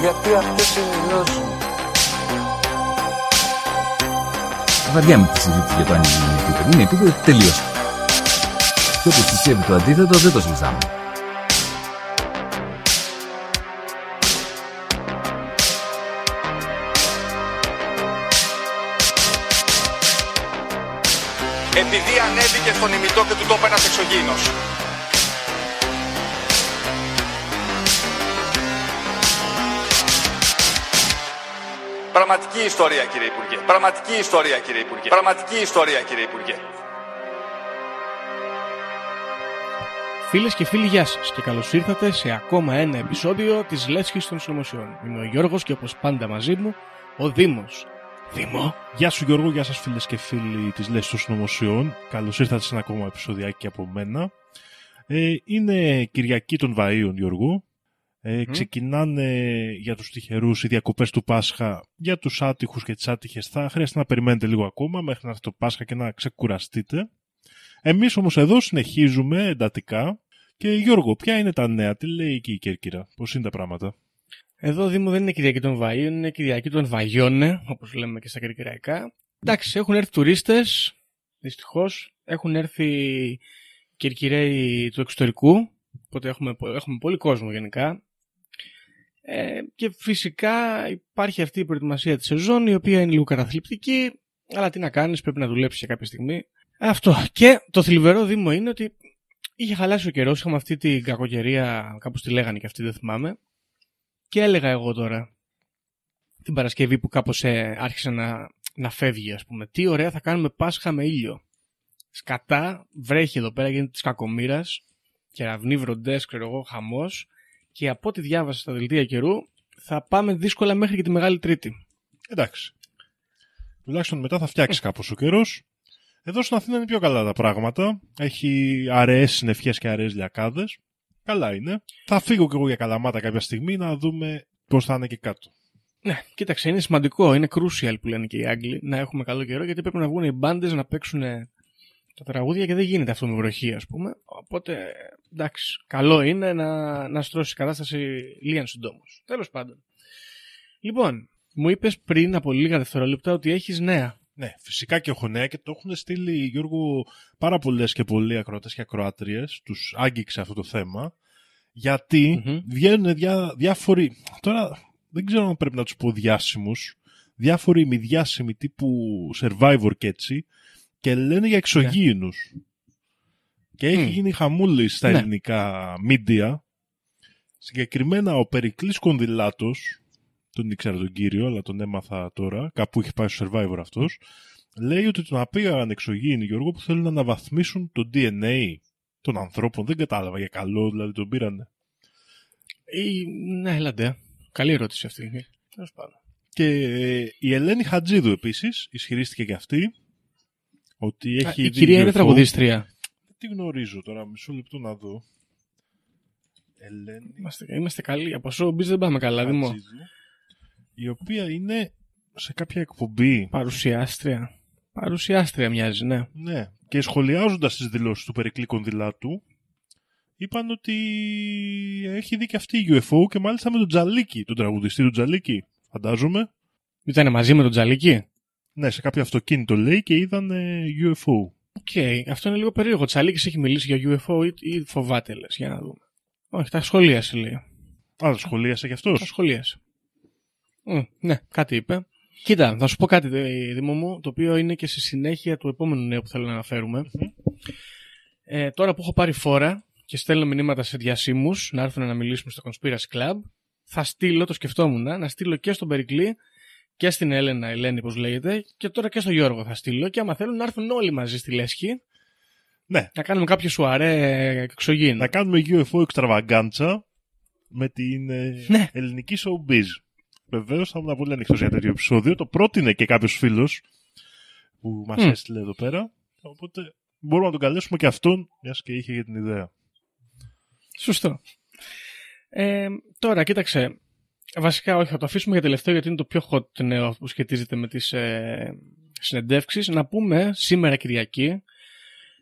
Γιατί αυτές είναι οι γνώσεις μου. Βαριά με τη συζήτηση για το αν είναι επίπεδο. Είναι επίπεδο τελείω. Και όποιο πιστεύει το αντίθετο δεν το συζητάμε. επειδή ανέβηκε στον ημιτό και του τόπου ένας εξωγήινος. Πραγματική ιστορία κύριε Υπουργέ. Πραγματική ιστορία κύριε Υπουργέ. Πραγματική ιστορία κύριε Υπουργέ. Φίλες και φίλοι, γεια σας και καλώς ήρθατε σε ακόμα ένα επεισόδιο της Λέσχης των Συνωμοσιών. Είμαι ο Γιώργος και όπως πάντα μαζί μου, ο Δήμος. Δήμο. Γεια σου Γιώργο, γεια σας φίλες και φίλοι της Λέσχης των Συνωμοσιών. Καλώς ήρθατε σε ένα ακόμα επεισοδιάκι από μένα. Ε, είναι Κυριακή των Βαΐων Γιώργο. Ε, Ξεκινάνε για τους τυχερούς οι διακοπές του Πάσχα. Για τους άτυχους και τις άτυχες θα χρειάζεται να περιμένετε λίγο ακόμα μέχρι να έρθει το Πάσχα και να ξεκουραστείτε. Εμείς όμως εδώ συνεχίζουμε εντατικά. Και Γιώργο, ποια είναι τα νέα, τι λέει εκεί η Κέρκυρα, πώς είναι τα πράγματα; Εδώ Δήμο δεν είναι Κυριακή των Βαΐων, είναι Κυριακή των Βαγιώνε, όπως λέμε και στα κερκυραϊκά. Εντάξει, έχουν έρθει τουρίστες, δυστυχώς. Έχουν έρθει Κερκυραίοι του εξωτερικού, οπότε έχουμε, έχουμε πολύ κόσμο γενικά. Ε, και φυσικά υπάρχει αυτή η προετοιμασία της σεζόν, η οποία είναι λίγο καταθλιπτική, αλλά τι να κάνεις, πρέπει να δουλέψεις για κάποια στιγμή. Αυτό. Και το θλιβερό Δήμο είναι ότι είχε χαλάσει ο καιρός, είχαμε αυτή την κακοκαιρία, κάπως τη λέγανε και αυτή, δεν θυμάμαι. Και έλεγα εγώ τώρα, την Παρασκευή που κάπως ε, άρχισε να, να φεύγει, ας πούμε, τι ωραία θα κάνουμε Πάσχα με ήλιο. Σκατά, βρέχει εδώ πέρα, γίνεται της κακομήρας, κεραυνοί βροντές, ξέρω εγώ, χαμός, και από ό,τι διάβασα στα δελτία καιρού, θα πάμε δύσκολα μέχρι και τη Μεγάλη Τρίτη. Εντάξει. Τουλάχιστον μετά θα φτιάξεις κάπως ο καιρός. Εδώ στην Αθήνα είναι πιο καλά τα πράγματα. Έχει αραιές συννεφιές και αραιές λιακάδες. Καλά είναι. Θα φύγω κι εγώ για καλαμάτα κάποια στιγμή να δούμε πώς θα είναι και κάτω. Ναι, κοίταξε, είναι σημαντικό, είναι crucial που λένε και οι Άγγλοι να έχουμε καλό καιρό γιατί πρέπει να βγουν οι μπάντες να παίξουν τα τραγούδια και δεν γίνεται αυτό με βροχή, ας πούμε. Οπότε, εντάξει, καλό είναι να, να στρώσει η κατάσταση λίγαν συντόμως. Τέλος πάντων. Λοιπόν, μου είπες πριν από λίγα δευτερόλεπτα ότι έχεις νέα. Ναι, φυσικά και έχω νέα και το έχουν στείλει Γιώργο πάρα πολλές και πολλοί ακροατές και ακροάτριες. Τους άγγιξε αυτό το θέμα. Γιατί Μμμ. βγαίνουν διά, διάφοροι. Τώρα δεν ξέρω αν πρέπει να τους πω διάσημους. Διάφοροι μη διάσημοι τύπου survivor και έτσι. Και λένε για εξωγήινους. Και έχει Μμ. γίνει χαμούλη στα Ναι. ελληνικά media. Συγκεκριμένα ο Περικλής Κονδυλάτος, τον ήξερα τον κύριο, αλλά τον έμαθα τώρα, κάπου έχει πάει στο Survivor αυτός, λέει ότι τον απήγαγαν εξωγήινοι, Γιώργο, που θέλουν να αναβαθμίσουν το DNA των ανθρώπων. Δεν κατάλαβα για καλό, δηλαδή τον πήρανε. Ή, ναι, έλατε. Καλή ερώτηση αυτή. Τέλος πάντων. Και ε, η Ελένη Χατζίδου επίσης ισχυρίστηκε και αυτή ότι Α, έχει η δει κυρία είναι UFO. τραγουδίστρια. Δεν τη γνωρίζω τώρα, μισό λεπτό να δω. Ελένη Είμαστε, είμαστε καλοί. Από showbiz δεν πάμε καλά, Δήμο. Χατζίδου, η οποία είναι σε κάποια εκπομπή Παρουσιάστρια. Παρουσιάστρια μοιάζει, ναι. Ναι, και σχολιάζοντας τις δηλώσεις του Περικλή Κονδυλάτου, είπαν ότι έχει δει και αυτή η UFO και μάλιστα με τον Τζαλίκη, τον τραγουδιστή του Τζαλίκη, φαντάζομαι. Ήταν μαζί με τον Τζαλίκη; Ναι, σε κάποιο αυτοκίνητο λέει και είδαν ε, UFO. OK, αυτό είναι λίγο περίεργο. Ο Τζαλίκη έχει μιλήσει για UFO ή, ή φοβάται, λες, για να δούμε. Όχι, τα σχολίασε, λέει. Α, το σχολίασε κι Τα αυτός. σχολίασε. Μμ, ναι, κάτι είπε. Κοίτα, θα σου πω κάτι, δε- Δήμο μου, το οποίο είναι και στη συνέχεια του επόμενου νέου που θέλω να αναφέρουμε. Ε, τώρα που έχω πάρει φόρα και στέλνω μηνύματα σε διασύμους να έρθουν να μιλήσουμε στο Conspiracy Club, θα στείλω, το σκεφτόμουν, να στείλω και στον Περικλή και στην Έλενα, Ελένη, πώς λέγεται, και τώρα και στο Γιώργο θα στείλω. Και άμα θέλουν να έρθουν όλοι μαζί στη Λέσχη, Ναι, να κάνουμε κάποιο σουαρέ εξωγήινο. να κάνουμε UFO εξτραβαγκάντσα με την ε, Ναι. ελληνική showbiz. Βεβαίως θα ήμουν πολύ ανοιχτός για τέτοιο επεισόδιο. Το πρότεινε και κάποιος φίλος που μας Μμ. έστειλε εδώ πέρα. Οπότε μπορούμε να τον καλέσουμε και αυτόν, μιας και είχε για την ιδέα. Σωστό. Ε, τώρα, κοίταξε. Βασικά, όχι, θα το αφήσουμε για τελευταίο γιατί είναι το πιο hot νέο που σχετίζεται με τις ε, συνεντεύξεις. Να πούμε σήμερα Κυριακή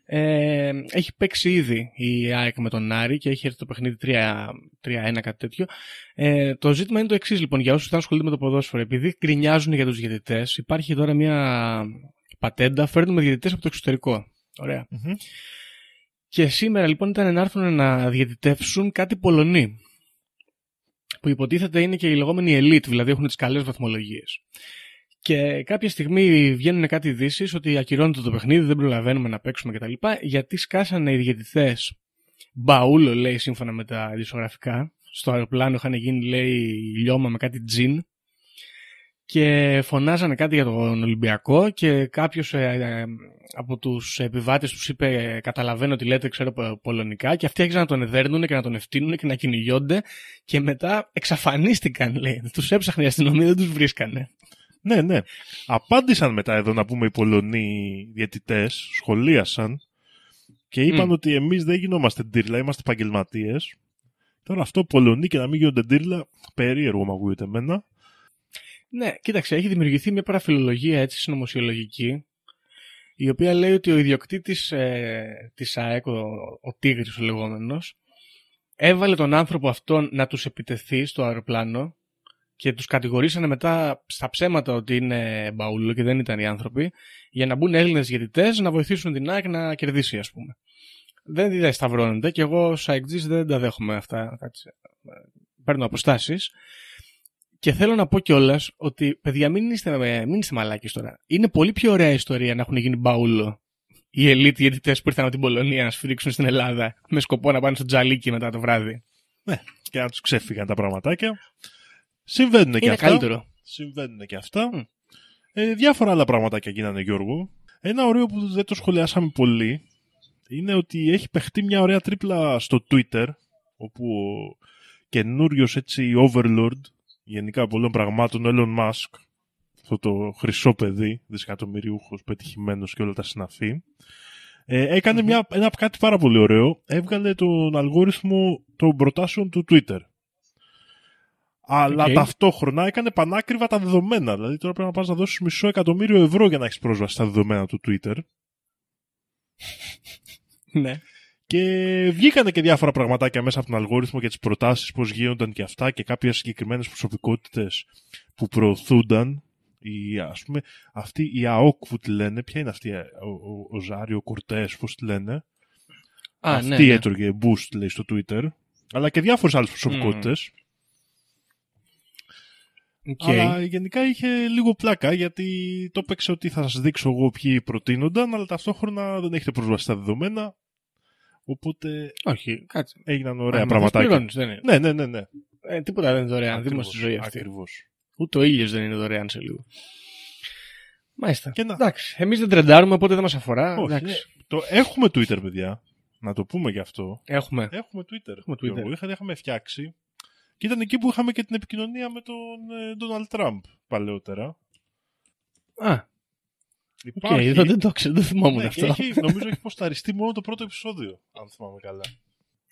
ε, έχει παίξει ήδη η ΑΕΚ με τον Άρη και έχει έρθει το παιχνίδι 3 3-1 κάτι τέτοιο. Ε, το ζήτημα είναι το εξής λοιπόν για όσους δεν ασχολούνται με το ποδόσφαιρο. Επειδή γκρινιάζουν για τους διαιτητές υπάρχει τώρα μια πατέντα, φέρνουμε διαιτητές από το εξωτερικό. Ωραία. Μμμ. Και σήμερα λοιπόν ήταν να έρθουν να διαιτητεύσουν κάτι Πολωνοί. Που υποτίθεται είναι και η λεγόμενη elite, δηλαδή έχουν τις καλές βαθμολογίες. Και κάποια στιγμή βγαίνουν κάτι ειδήσεις ότι ακυρώνεται το παιχνίδι, δεν προλαβαίνουμε να παίξουμε κτλ. Γιατί σκάσανε οι διαιτητές μπαούλο, λέει, σύμφωνα με τα ειδησογραφικά. Στο αεροπλάνο είχαν γίνει, λέει, λιώμα με κάτι τζιν. Και φωνάζανε κάτι για τον Ολυμπιακό και κάποιος ε, από τους επιβάτες τους είπε καταλαβαίνω ότι λέτε ξέρω πο- πολωνικά και αυτοί άρχισαν να τον εδέρνουν και να τον ευθύνουν και να κυνηγιόνται και μετά εξαφανίστηκαν λέει. Τους έψαχνε η αστυνομία, δεν τους βρίσκανε. Ναι, ναι. Απάντησαν μετά εδώ να πούμε οι Πολωνοί διαιτητές, σχολίασαν και είπαν Μμ. ότι εμείς δεν γινόμαστε ντύρλα, είμαστε επαγγελματίες. Τώρα αυτό Πολωνοί και να μην γίνονται ντύρλα, περίεργο μου ακούγεται εμένα. Ναι, κοίταξε, έχει δημιουργηθεί μια παραφιλολογία έτσι συνωμοσιολογική η οποία λέει ότι ο ιδιοκτήτης ε, της ΑΕΚ, ο, ο Τίγρης ο λεγόμενος, έβαλε τον άνθρωπο αυτόν να τους επιτεθεί στο αεροπλάνο και τους κατηγορήσανε μετά στα ψέματα ότι είναι μπαούλο και δεν ήταν οι άνθρωποι για να μπουν Έλληνες διαιτητές να βοηθήσουν την ΑΕΚ να κερδίσει ας πούμε. Δεν, δεν σταυρώνεται και εγώ ως ΑΕΚΤΖΙΣ δεν τα δέχομαι αυτά. έτσι. Παίρνω αποστάσεις. Και θέλω να πω κιόλας ότι, παιδιά, μην είστε, μην είστε μαλάκες τώρα. Είναι πολύ πιο ωραία ιστορία να έχουν γίνει μπαούλο οι elite διαιτητές που ήρθαν από την Πολωνία να σφυρίξουν στην Ελλάδα με σκοπό να πάνε στο τζαλίκι μετά το βράδυ. Και να τους ξέφυγαν τα πραγματάκια. Συμβαίνουν και Είναι αυτά. καλύτερο. Συμβαίνουν και αυτά. Μμ. Ε, διάφορα άλλα πραγματάκια γίνανε Γιώργο. Ένα ωραίο που δεν το σχολιάσαμε πολύ είναι ότι έχει παιχτεί μια ωραία τρίπλα στο Twitter όπου ο καινούριος έτσι overlord γενικά πολλών πραγμάτων ο Elon Musk αυτό το χρυσό παιδί, δισεκατομμυριούχος, πετυχημένος και όλα τα συναφή ε, έκανε μια, ένα κάτι πάρα πολύ ωραίο έβγαλε τον αλγόριθμο των προτάσεων του Twitter αλλά Οκ. ταυτόχρονα έκανε πανάκριβα τα δεδομένα. Δηλαδή τώρα πρέπει να πας να δώσεις μισό εκατομμύριο ευρώ για να έχεις πρόσβαση στα δεδομένα του Twitter. Ναι. Και βγήκανε και διάφορα πραγματάκια μέσα από τον αλγόριθμο για τις προτάσεις, πώς γίνονταν και αυτά και κάποιες συγκεκριμένες προσωπικότητες που προωθούνταν. Η, ας πούμε, αυτή η AOC που τη λένε, ποια είναι αυτή, ο, ο, Οκάζιο Κορτέζ, πώς τη λένε; Α, αυτή ναι, ναι. έτρωγε boost, λέει, στο Twitter. Αλλά και διάφορες άλλες προσωπικότητες. Οκ. Αλλά γενικά είχε λίγο πλάκα γιατί το έπαιξε ότι θα σας δείξω εγώ ποιοι προτείνονταν, αλλά ταυτόχρονα δεν έχετε πρόσβαση στα δεδομένα. Οπότε Όχι, κάτσε. έγιναν Α, ωραία μα πραγματάκια. πληρώνεις, δεν είναι. Ναι, ναι, ναι, ναι. Ε, τίποτα δεν είναι δωρεάν. Ακριβώς, Δημόσια ζωή αυτή. ακριβώς. Ούτε ο ήλιος δεν είναι δωρεάν σε λίγο. Μάλιστα. Και να- Εντάξει. Εμείς δεν τρεντάρουμε, οπότε δεν μας αφορά. Όχι, Εντάξει. ναι. Το έχουμε Twitter, παιδιά. Να το πούμε γι' αυτό. Έχουμε. Έχουμε Twitter. Έχουμε Twitter. Γιώργο. Είχα, είχαμε φτιάξει. Και ήταν εκεί που είχαμε και την επικοινωνία με τον ε, Donald Trump παλαιότερα. Α, οκ, Υπάρχει. δεν, δεν το ξέρω, δεν θυμόμουν Ναι, και αυτό. έχει, νομίζω έχει ποσταριστεί μόνο το πρώτο επεισόδιο, αν θυμάμαι καλά.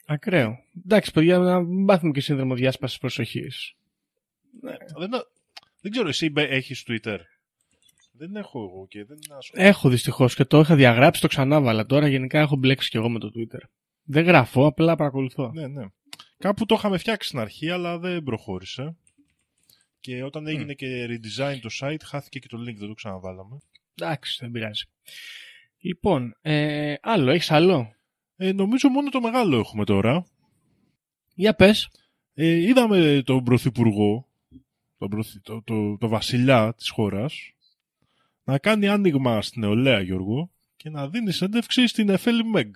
Ακραίο. Εντάξει, παιδιά, να μάθουμε και σύνδρομο διάσπασης προσοχής. Δεν, δεν ξέρω, εσύ μπε- έχεις Twitter. Δεν έχω εγώ και δεν ασχολούμαι. Έχω δυστυχώς και το είχα διαγράψει, το ξανάβαλα. Τώρα γενικά έχω μπλέξει κι εγώ με το Twitter. Δεν γράφω, απλά παρακολουθώ. Ναι, ναι. Κάπου το είχαμε φτιάξει στην αρχή, αλλά δεν προχώρησε. Και όταν έγινε και redesign το site, χάθηκε και το link, δεν το ξαναβάλαμε. Εντάξει, δεν πειράζει. Λοιπόν, ε, άλλο, έχεις άλλο; Ε, νομίζω μόνο το μεγάλο έχουμε τώρα. Για πες. Ε, είδαμε τον Πρωθυπουργό, τον, πρωθυ- το, το, το βασιλιά της χώρας, να κάνει άνοιγμα στην νεολαία, Γιώργο, και να δίνει συνέντευξη στην Εφέλη Μεγ.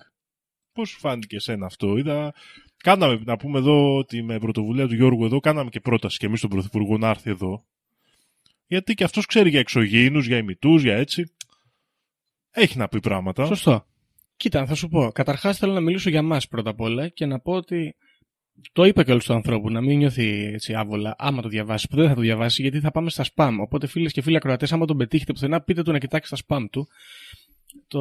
Πώς σου φάνηκε εσένα αυτό, είδα... Κάναμε, να πούμε εδώ ότι με πρωτοβουλία του Γιώργου εδώ, κάναμε και πρόταση και εμείς τον Πρωθυπουργό να έρθει εδώ. Γιατί και αυτός ξέρει για εξωγήινους, για ημιτούς, για έτσι. Έχει να πει πράγματα. Σωστό. Κοίτα, θα σου πω. Καταρχάς θέλω να μιλήσω για μας πρώτα απ' όλα και να πω ότι Το είπα και όλου του ανθρώπου να μην νιώθει έτσι άβολα άμα το διαβάσει. Που δεν θα το διαβάσει γιατί θα πάμε στα spam. Οπότε φίλες και φίλοι ακροατές, άμα τον πετύχετε πουθενά, πείτε του να κοιτάξει τα spam του. Το...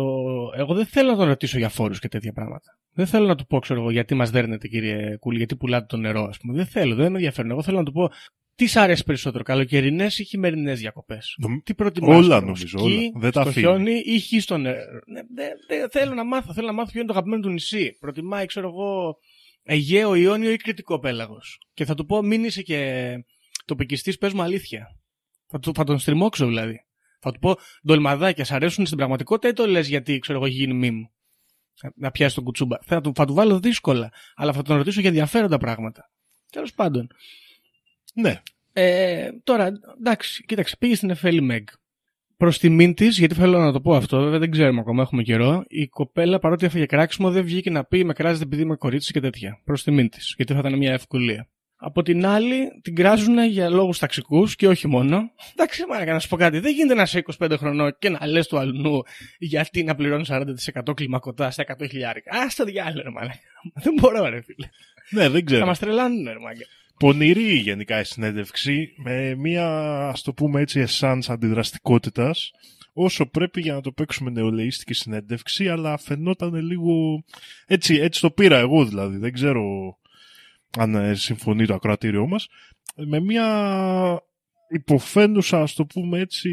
Εγώ δεν θέλω να τον ρωτήσω για φόρους και τέτοια πράγματα. Δεν θέλω να του πω, ξέρω εγώ, γιατί μας δέρνετε, κύριε Κούλη, γιατί πουλάτε το νερό, ας πούμε. Δεν θέλω, δεν με ενδιαφέρουν. Εγώ θέλω να του πω τις σ' αρέσει περισσότερο, καλοκαιρινές ή χειμερινές διακοπές; Νομ- Τι προτιμάς, Όλα, ξέρω, νομίζω, σκι, όλα. Δεν τα στο αφήνει. χιόνι ή χ στο νερό. Ναι, δεν δεν θέλω να μάθω. Θέλω να μάθω ποιο είναι το αγαπημένο του νησί. Προτιμάει, ξέρω εγώ, Αιγαίο, Ιόνιο ή Κρητικό πέλαγος. Και θα του πω, μην είσαι και τοπικιστής, πες μου αλήθεια. Θα, του, θα τον στριμώξω δηλαδή. Θα του πω, ντολμαδάκια, σ' αρέσουν στην πραγματικότητα ή το λες γιατί, ξέρω εγώ, έχει γίνει μήμ. Να πιάσει τον κουτσούμπα. Θα του, θα του βάλω δύσκολα. Αλλά θα τον ρωτήσω για ενδιαφέροντα πράγματα. Τέλος πάντων. Ναι. Ε, τώρα, εντάξει, κοίταξε, πήγε στην Εφέλη Μεγ. Προς τιμήν της, γιατί θέλω να το πω αυτό, βέβαια δεν ξέρουμε ακόμα, έχουμε καιρό. Η κοπέλα, παρότι έφαγε κράξιμο, δεν βγήκε να πει με κράζεται επειδή είμαι κορίτσι και τέτοια. Προς τιμήν της, γιατί θα ήταν μια ευκολία. Από την άλλη, την κράζουν για λόγους ταξικούς και όχι μόνο. Εντάξει, μάνα, να σου πω κάτι. Δεν γίνεται να είσαι 25 χρονών και να λες του αλλού γιατί να πληρώνεις 40% κλιμακωτά στα 100 χιλιάρικα. Α το διάλογο, ρε μάνα. Δεν μπορώ, ρε φίλε. Ναι, δεν ξέρω. Θα μας τρελάνουν, ρε μάγκα. Πονηρή γενικά η συνέντευξη, με μία, ας το πούμε έτσι, εσάνς αντιδραστικότητας, όσο πρέπει για να το παίξουμε νεολαίστικη συνέντευξη, αλλά φαινόταν λίγο... Έτσι, έτσι το πήρα εγώ δηλαδή, δεν ξέρω αν ε, συμφωνεί το ακροατήριό μας, με μία υποφαίνουσα, ας το πούμε έτσι,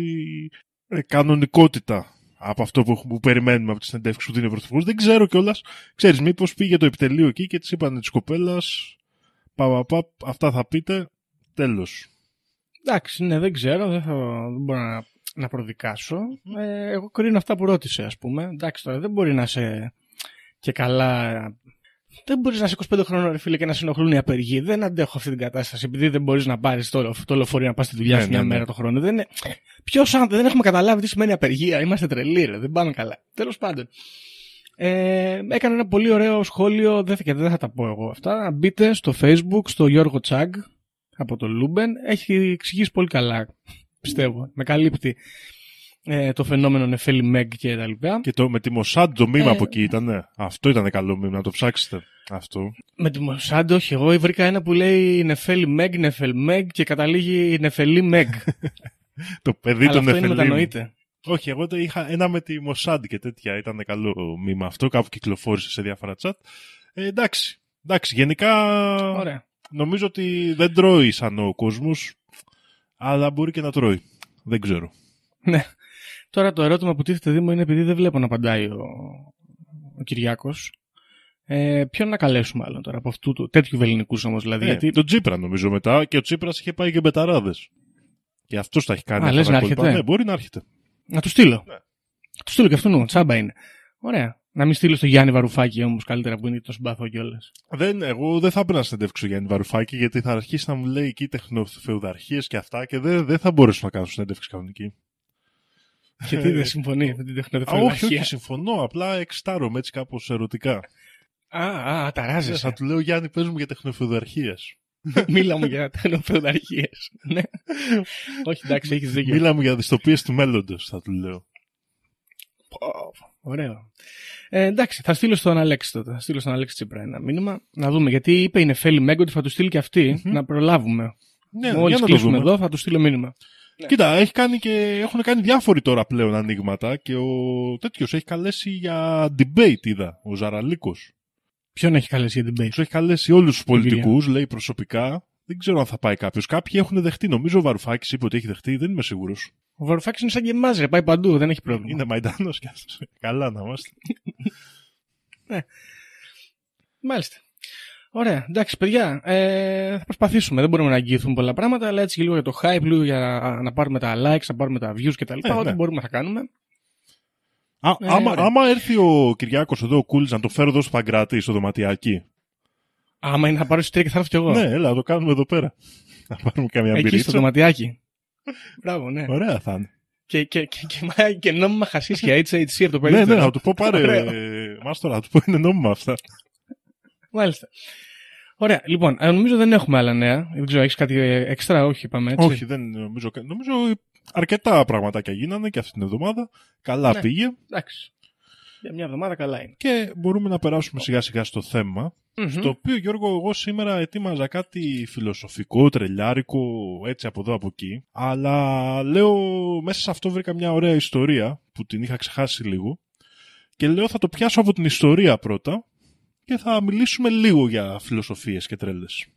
ε, κανονικότητα από αυτό που, έχουμε- που περιμένουμε από τη συνέντευξη που δίνει ο Πρωθυπουργός. Δεν ξέρω κιόλας. Ξέρεις, μήπως πήγε το επιτελείο εκεί και της είπανε της κοπέλας πα, πα, πα, αυτά θα πείτε, τέλος. Εντάξει, ναι, δεν ξέρω, δεν, θα, δεν μπορώ να, να προδικάσω. Ε, εγώ κρίνω αυτά που ρώτησε, ας πούμε. Εντάξει, τώρα δεν μπορεί να είσαι και καλά. Δεν μπορείς να είσαι 25 χρόνων, ρε φίλε, και να σε ενοχλούν οι απεργοί. Δεν αντέχω αυτή την κατάσταση, επειδή δεν μπορείς να πάρεις το, το λεωφορείο να πας στη δουλειά Ναι, σου ναι, μια ναι. μέρα το χρόνο. Δεν είναι... Ποιος άνθρωπο, δεν έχουμε καταλάβει τι σημαίνει απεργία. Είμαστε τρελοί, ρε. Δεν πάμε καλά. Τέλος πάντων. Ε, έκανε ένα πολύ ωραίο σχόλιο, δεν θα, και δεν θα τα πω εγώ αυτά. Να μπείτε στο facebook, στο Γιώργο Τσάγκ από το Λούμπεν. Έχει εξηγήσει πολύ καλά, πιστεύω. Με καλύπτει ε, το φαινόμενο Νεφέλη Μέγ και τα λοιπά. Και το, με τη Μοσάντ το meme Ε. από εκεί ήταν. Αυτό ήταν καλό meme, να το ψάξετε. Αυτό. Με τη Μοσάντ, όχι, εγώ βρήκα ένα που λέει Νεφέλη Μέγ, Νεφελ Μέγ και καταλήγει Νεφελή Μέγ. Το παιδί Αλλά των αυτό είναι Νεφελίμ. μετανοείτε. Όχι, εγώ το είχα ένα με τη Μοσάντ και τέτοια. Ήταν καλό μήμα αυτό. Κάπου κυκλοφόρησε σε διάφορα chat. Ε, εντάξει. Εντάξει, γενικά Ωραία. νομίζω ότι δεν τρώει σαν ο κόσμος, αλλά μπορεί και να τρώει. Δεν ξέρω. Ναι. Τώρα το ερώτημα που τίθεται Δήμο είναι επειδή δεν βλέπω να απαντάει ο, ο Κυριάκος. Ε, ποιον να καλέσουμε άλλον τώρα από αυτού του τέτοιου βεληνικούς όμως δηλαδή. Ε, γιατί Τον Τσίπρα νομίζω μετά και ο Τσίπρας είχε πάει και μπεταράδες. Και αυτός τα έχει κάνει. Α, αυτά λες τα να κόλπα. έρχεται. Ναι, μπορεί να έρχεται. Να του στείλω. Ναι. Να του στείλω και αυτόν, τσάμπα είναι. Ωραία. Να μην στείλω στο Γιάννη Βαρουφάκη όμως καλύτερα που είναι το συμπαθώ κιόλας. Δεν, εγώ δεν θα έπαιρνα να συνεντεύξω Γιάννη Βαρουφάκη γιατί θα αρχίσει να μου λέει εκεί τεχνοφεουδαρχίες και αυτά και δεν, δεν θα μπορέσω να κάνω συνέντευξη κανονική. Γιατί δεν συμφωνεί με την Α, όχι, τεχνοδεφαλαχία. όχι, συμφωνώ. Απλά εξτάρομαι έτσι κάπως ερωτικά. Α, α, Θα ταράζεσαι. του λέω Γιάννη, πες μου για τεχνοφεουδαρχίες. Μίλα μου για τεχνοφεουδαρχίε. ναι. Όχι, εντάξει, έχεις δίκιο. Μίλα μου για δυστοπίες του μέλλοντος, θα του λέω. Πω, Ωραίο. Ε, εντάξει, θα στείλω στον Αλέξη τότε. Θα στείλω στον Αλέξη Τσίπρα ένα μήνυμα. Να δούμε. Γιατί είπε η Νεφέλη Μέγκο ότι θα του στείλει και αυτή. Να προλάβουμε. Ναι, Μόλις για να το κλείσουμε δούμε. εδώ, θα του στείλω μήνυμα. Κοίτα, έχει κάνει και, έχουν κάνει διάφοροι τώρα πλέον ανοίγματα και ο τέτοιος έχει καλέσει για debate, είδα, ο Ζαραλίκος. Ποιον έχει καλέσει για debate. Του έχει καλέσει όλους τους κυρία. πολιτικούς, λέει προσωπικά. Δεν ξέρω αν θα πάει κάποιος. Κάποιοι έχουν δεχτεί. Νομίζω ο Βαρουφάκης είπε ότι έχει δεχτεί. Δεν είμαι σίγουρος. Ο Βαρουφάκης είναι σαν και εμάς, ρε. Πάει παντού, δεν έχει πρόβλημα. Είναι Μαϊντάνος και αυτό. Καλά να είμαστε. Μάλιστα. Ωραία, εντάξει, παιδιά. Ε, θα προσπαθήσουμε. Δεν μπορούμε να αγγίθουμε πολλά πράγματα, αλλά έτσι και λίγο για το hype, λίγο για να πάρουμε τα likes, να πάρουμε τα views κτλ. Ε, Ό,τι ναι. μπορούμε θα κάνουμε. Α, Ε, άμα, ωραία. άμα έρθει ο Κυριάκος εδώ, ο Κούλη, να το φέρω εδώ στο Παγκράτη, στο δωματιάκι. Άμα είναι να πάρω εισιτήρια και θα έρθω κι εγώ. Ναι, έλα, να το κάνουμε εδώ πέρα. Να πάρουμε καμιά Εκεί στο μπυρίτσα. δωματιάκι. Μπράβο, ναι. Ωραία θα είναι. Και, και, και, και, και, και νόμιμα χασίσια HHC από το ναι, περίπτερο. ναι, να του πω πάρε. Ωραίο. ε, Μάστορα, να του πω είναι νόμιμα αυτά. Μάλιστα. Ωραία, λοιπόν, ε, νομίζω δεν έχουμε άλλα νέα. Δεν ξέρω, έχεις κάτι ε, έξτρα, όχι, είπαμε έτσι. Όχι, δεν νομίζω. κα- Νομίζω αρκετά πραγματάκια γίνανε και αυτή την εβδομάδα. Καλά Ναι. πήγε. Εντάξει. Για μια εβδομάδα καλά είναι. Και μπορούμε να περάσουμε σιγά σιγά στο θέμα. Μμμ. Στο οποίο Γιώργο εγώ σήμερα ετοίμαζα κάτι φιλοσοφικό, τρελιάρικο, έτσι από εδώ από εκεί. Αλλά λέω μέσα σε αυτό βρήκα μια ωραία ιστορία που την είχα ξεχάσει λίγο. Και λέω θα το πιάσω από την ιστορία πρώτα και θα μιλήσουμε λίγο για φιλοσοφίες και τρέλες.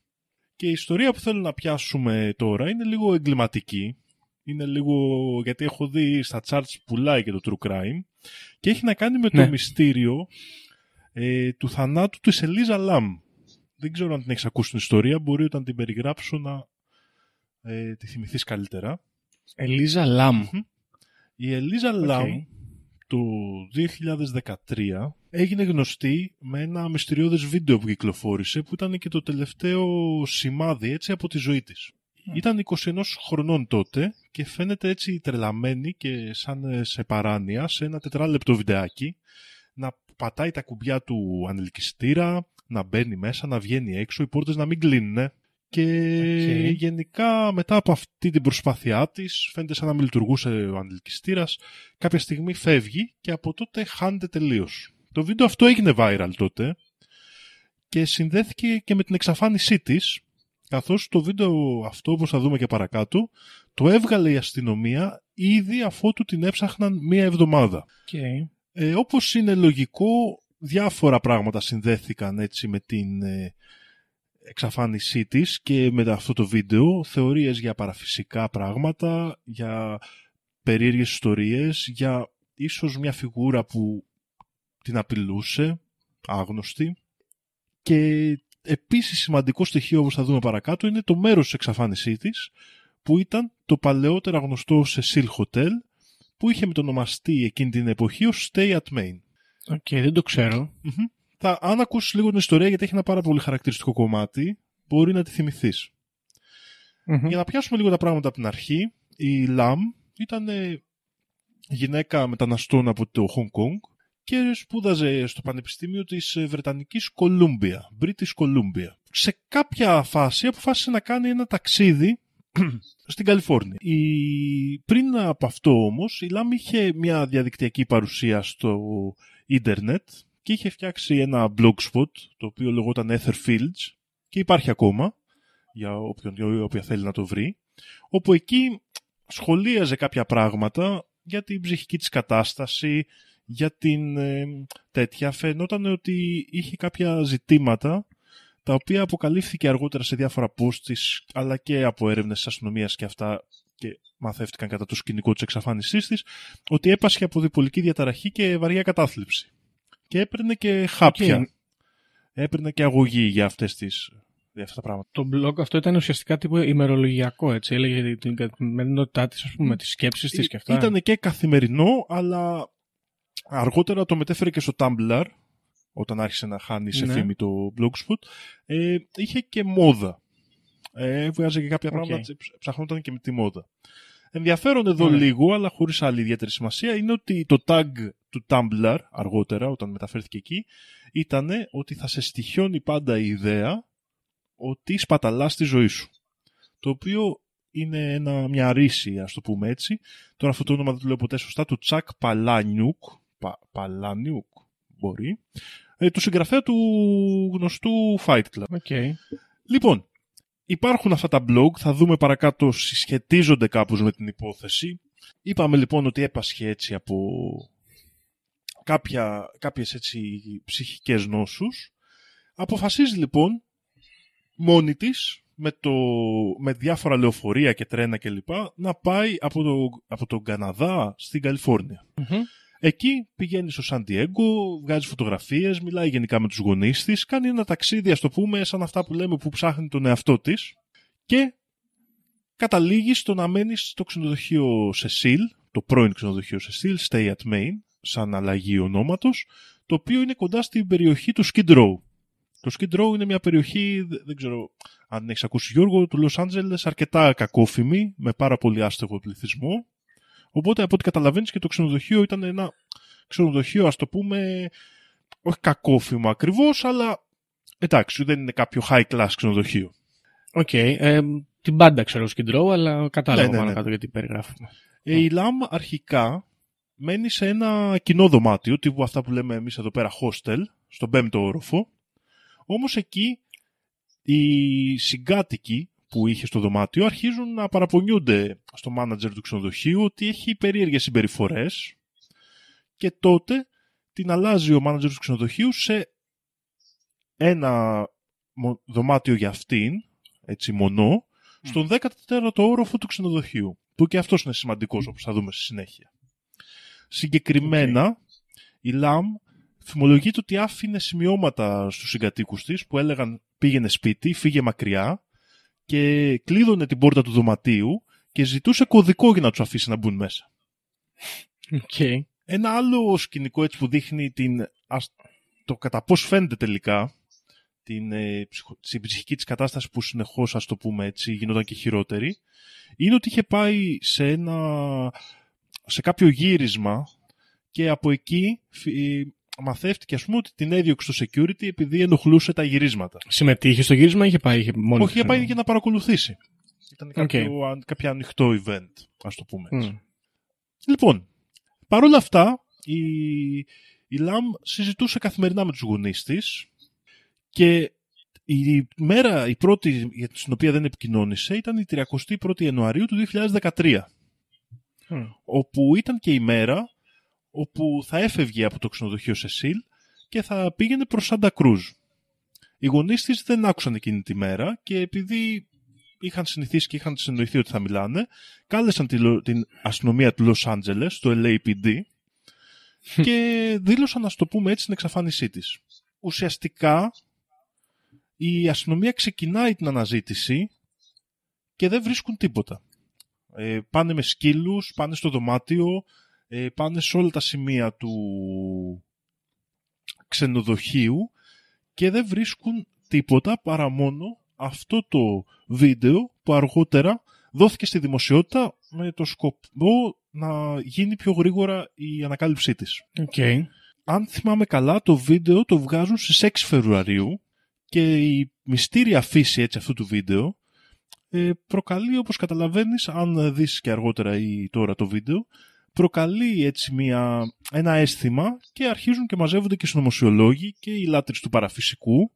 Και η ιστορία που θέλω να πιάσουμε τώρα είναι λίγο εγκληματική. Είναι λίγο γιατί έχω δει στα charts πουλάει και το true crime και έχει να κάνει με το Ναι. μυστήριο ε, του θανάτου της Ελίζα Λαμ. Δεν ξέρω αν την έχεις ακούσει την ιστορία, μπορεί όταν την περιγράψω να ε, τη θυμηθείς καλύτερα. Ελίζα Λαμ. Η Ελίζα Λαμ το 2013 έγινε γνωστή με ένα μυστηριώδες βίντεο που κυκλοφόρησε που ήταν και το τελευταίο σημάδι έτσι από τη ζωή της. Ήταν 21 χρονών τότε και φαίνεται έτσι τρελαμένη και σαν ε, σε παράνοια σε ένα τετράλεπτο βιντεάκι να πατάει τα κουμπιά του ανελκυστήρα, να μπαίνει μέσα, να βγαίνει έξω, οι πόρτες να μην κλείνουν. Και Οκ. γενικά μετά από αυτή την προσπάθειά της φαίνεται σαν να μην λειτουργούσε ο ανελκυστήρας κάποια στιγμή φεύγει και από τότε χάνεται τελείως. Το βίντεο αυτό έγινε viral τότε και συνδέθηκε και με την εξαφάνισή της καθώς το βίντεο αυτό όπως θα δούμε και παρακάτω το έβγαλε η αστυνομία ήδη αφότου την έψαχναν μία εβδομάδα. Οκ. Ε, όπως είναι λογικό, διάφορα πράγματα συνδέθηκαν έτσι με την ε, εξαφάνισή της και με αυτό το βίντεο. Θεωρίες για παραφυσικά πράγματα, για περίεργες ιστορίες, για ίσως μια φιγούρα που την απειλούσε, άγνωστη. Και επίσης σημαντικό στοιχείο, όπως θα δούμε παρακάτω, είναι το μέρος της εξαφάνισής της, που ήταν το παλαιότερα γνωστό Cecil Hotel, που είχε μετονομαστεί εκείνη την εποχή ως Stay at Main. OK, δεν το ξέρω. Μμμ. Θα, αν ακούσεις λίγο την ιστορία, γιατί έχει ένα πάρα πολύ χαρακτηριστικό κομμάτι, μπορεί να τη θυμηθείς. Μμμ. Για να πιάσουμε λίγο τα πράγματα από την αρχή, η Λαμ ήταν ε, γυναίκα μεταναστών από το Hong Kong και σπούδαζε στο Πανεπιστήμιο της ε, Βρετανικής Κολούμπια, British Columbia. Σε κάποια φάση αποφάσισε να κάνει ένα ταξίδι στην Καλιφόρνια. Η... Πριν από αυτό όμως, η Λαμ είχε μια διαδικτυακή παρουσία στο ίντερνετ και είχε φτιάξει ένα blogspot το οποίο λεγόταν Ether Fields και υπάρχει ακόμα για όποιον ή όποια θέλει να το βρει όπου εκεί σχολίαζε κάποια πράγματα για την ψυχική της κατάσταση για την ε, τέτοια φαινόταν ότι είχε κάποια ζητήματα τα οποία αποκαλύφθηκε αργότερα σε διάφορα posts της, αλλά και από έρευνες της αστυνομίας και αυτά και μαθεύτηκαν κατά το σκηνικό της εξαφάνισής της, ότι έπασχε από διπολική διαταραχή και βαριά κατάθλιψη. Και έπαιρνε και χάπια. Οκ. Έπαιρνε και αγωγή για αυτές τις για αυτά τα πράγματα. Το blog αυτό ήταν ουσιαστικά τύπου ημερολογιακό, έτσι. Έλεγε την καθημερινότητά της, ας πούμε, τις σκέψεις της και αυτά. Ήταν και καθημερινό, αλλά αργότερα το μετέφερε και στο Tumblr, όταν άρχισε να χάνει σε Ναι. φήμη το Blogspot. Ε, είχε και μόδα. Ε, βγάζε και κάποια Οκ. πράγματα, ψ- ψαχνόταν και με τη μόδα. Ενδιαφέρον εδώ Ωραία. λίγο, αλλά χωρίς άλλη ιδιαίτερη σημασία, είναι ότι το tag του Tumblr, αργότερα, όταν μεταφέρθηκε εκεί, ήταν ότι θα σε στοιχιώνει πάντα η ιδέα ότι σπαταλάς τη ζωή σου. Το οποίο είναι ένα, μια ρήση, ας το πούμε έτσι. Τώρα αυτό το όνομα δεν το λέω ποτέ σωστά, του Τσακ Παλάνιουκ. Πα, Παλάνιουκ, μπορεί. Ε, του συγγραφέα του γνωστού Fight Club. OK. Λοιπόν, υπάρχουν αυτά τα blog, θα δούμε παρακάτω συσχετίζονται κάπως με την υπόθεση. Είπαμε λοιπόν ότι έπασχε έτσι από κάποια, κάποιες έτσι ψυχικές νόσους. Αποφασίζει λοιπόν μόνη της με, το, με διάφορα λεωφορεία και τρένα κλπ. να πάει από, το, από τον Καναδά στην Καλιφόρνια. Μμμ. Εκεί πηγαίνεις στο Σαντιέγκο, βγάζεις φωτογραφίες, μιλάει γενικά με τους γονείς της, κάνει ένα ταξίδι, ας το πούμε, σαν αυτά που λέμε που ψάχνει τον εαυτό της και καταλήγει στο να μένεις στο ξενοδοχείο Σεσίλ, το πρώην ξενοδοχείο Σεσίλ, Stay at Main, σαν αλλαγή ονόματος, το οποίο είναι κοντά στην περιοχή του Skid Row. Το Skid Row είναι μια περιοχή, δε- δεν ξέρω αν έχεις ακούσει Γιώργο, του Λος Άντζελες, αρκετά κακόφημη, με πάρα πολύ άστεγο πληθυσμό. Οπότε από ό,τι καταλαβαίνεις και το ξενοδοχείο ήταν ένα ξενοδοχείο, ας το πούμε, όχι κακόφημο ακριβώς, αλλά εντάξει, δεν είναι κάποιο high class ξενοδοχείο. Οκ. Ε, την μπάντα ξέρω Skid Row, αλλά κατάλαβα Ναι, ναι, πάνω ναι. κάτω γιατί περιγράφουμε. Ε, η Λαμ αρχικά μένει σε ένα κοινό δωμάτιο, τύπου αυτά που λέμε εμείς εδώ πέρα hostel, στον πέμπτο όροφο. Όμως εκεί οι συγκάτοικοι που είχε στο δωμάτιο αρχίζουν να παραπονιούνται στο μάνατζερ του ξενοδοχείου ότι έχει περίεργες συμπεριφορές και τότε την αλλάζει ο μάνατζερ του ξενοδοχείου σε ένα μο- δωμάτιο για αυτήν, έτσι μονό, στον 14ο όροφο του ξενοδοχείου. Που και αυτός είναι σημαντικός όπως θα δούμε στη συνέχεια. Συγκεκριμένα, η ΛΑΜ θυμολογείται ότι άφηνε σημειώματα στους συγκατοίκους της που έλεγαν πήγαινε σπίτι, φύγε μακριά και κλείδωνε την πόρτα του δωματίου και ζητούσε κωδικό για να τους αφήσει να μπουν μέσα. Οκ. Ένα άλλο σκηνικό έτσι που δείχνει την, ας- το κατά πώς φαίνεται τελικά την, ε, ψυχο- την ψυχική της κατάσταση που συνεχώς, ας το πούμε έτσι, γινόταν και χειρότερη, είναι ότι είχε πάει σε, ένα, σε κάποιο γύρισμα και από εκεί φυ- ε, μαθεύτηκε ας πούμε ότι την έδιωξε το security επειδή ενοχλούσε τα γυρίσματα. Συμμετείχε στο γύρισμα ή είχε πάει είχε μόνο. Όχι, είχε πάει για να παρακολουθήσει. Ήταν Οκ. κάποιο, αν- κάποιο ανοιχτό event, ας το πούμε έτσι. Μμ. Λοιπόν, παρόλα αυτά, η, η Λαμ συζητούσε καθημερινά με τους γονείς της και η μέρα, η πρώτη για την οποία δεν επικοινώνησε ήταν η 31η Ιανουαρίου του 2013, Μμ. όπου ήταν και η μέρα όπου θα έφευγε από το ξενοδοχείο Σεσίλ και θα πήγαινε προς Σάντα Κρούζ. Οι γονείς της δεν άκουσαν εκείνη τη μέρα και επειδή είχαν συνηθίσει και είχαν συνοηθεί ότι θα μιλάνε, κάλεσαν τη λο- την αστυνομία του Los Angeles, το LAPD, και δήλωσαν, να το πούμε έτσι, την εξαφάνισή της. Ουσιαστικά, η αστυνομία ξεκινάει την αναζήτηση και δεν βρίσκουν τίποτα. Ε, πάνε με σκύλους, πάνε στο δωμάτιο, ε, πάνε σε όλα τα σημεία του ξενοδοχείου και δεν βρίσκουν τίποτα παρά μόνο αυτό το βίντεο που αργότερα δόθηκε στη δημοσιότητα με το σκοπό να γίνει πιο γρήγορα η ανακάλυψή της. Οκ. Αν θυμάμαι καλά, το βίντεο το βγάζουν στις 6 Φεβρουαρίου και η μυστήρια φύση έτσι αυτού του βίντεο ε, προκαλεί, όπως καταλαβαίνεις, αν δεις και αργότερα ή τώρα το βίντεο, προκαλεί έτσι μια, ένα αίσθημα και αρχίζουν και μαζεύονται και οι συνωμοσιολόγοι και οι λάτρεις του παραφυσικού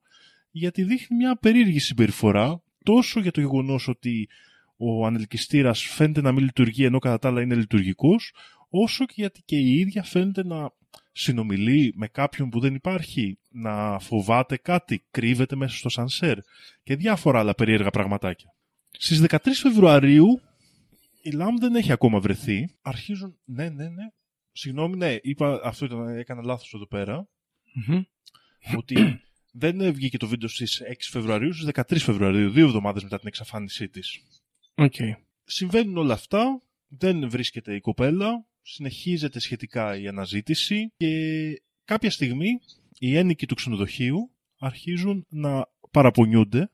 γιατί δείχνει μια περίεργη συμπεριφορά τόσο για το γεγονός ότι ο ανελκυστήρας φαίνεται να μην λειτουργεί ενώ κατά τα άλλα είναι λειτουργικός όσο και γιατί και η ίδια φαίνεται να συνομιλεί με κάποιον που δεν υπάρχει, να φοβάται κάτι, κρύβεται μέσα στο σανσέρ και διάφορα άλλα περίεργα πραγματάκια. Στις 13 Φεβρουαρίου η Λαμ δεν έχει ακόμα βρεθεί. Αρχίζουν, ναι, ναι, ναι. Συγγνώμη, ναι, είπα, αυτό ήταν, έκανα λάθος εδώ πέρα, Μμμ. ότι δεν βγήκε το βίντεο στις 6 Φεβρουαρίου, στις 13 Φεβρουαρίου, δύο εβδομάδες μετά την εξαφάνισή της. Οκ. Συμβαίνουν όλα αυτά, δεν βρίσκεται η κοπέλα, συνεχίζεται σχετικά η αναζήτηση και κάποια στιγμή οι ένοικοι του ξενοδοχείου αρχίζουν να παραπονιούνται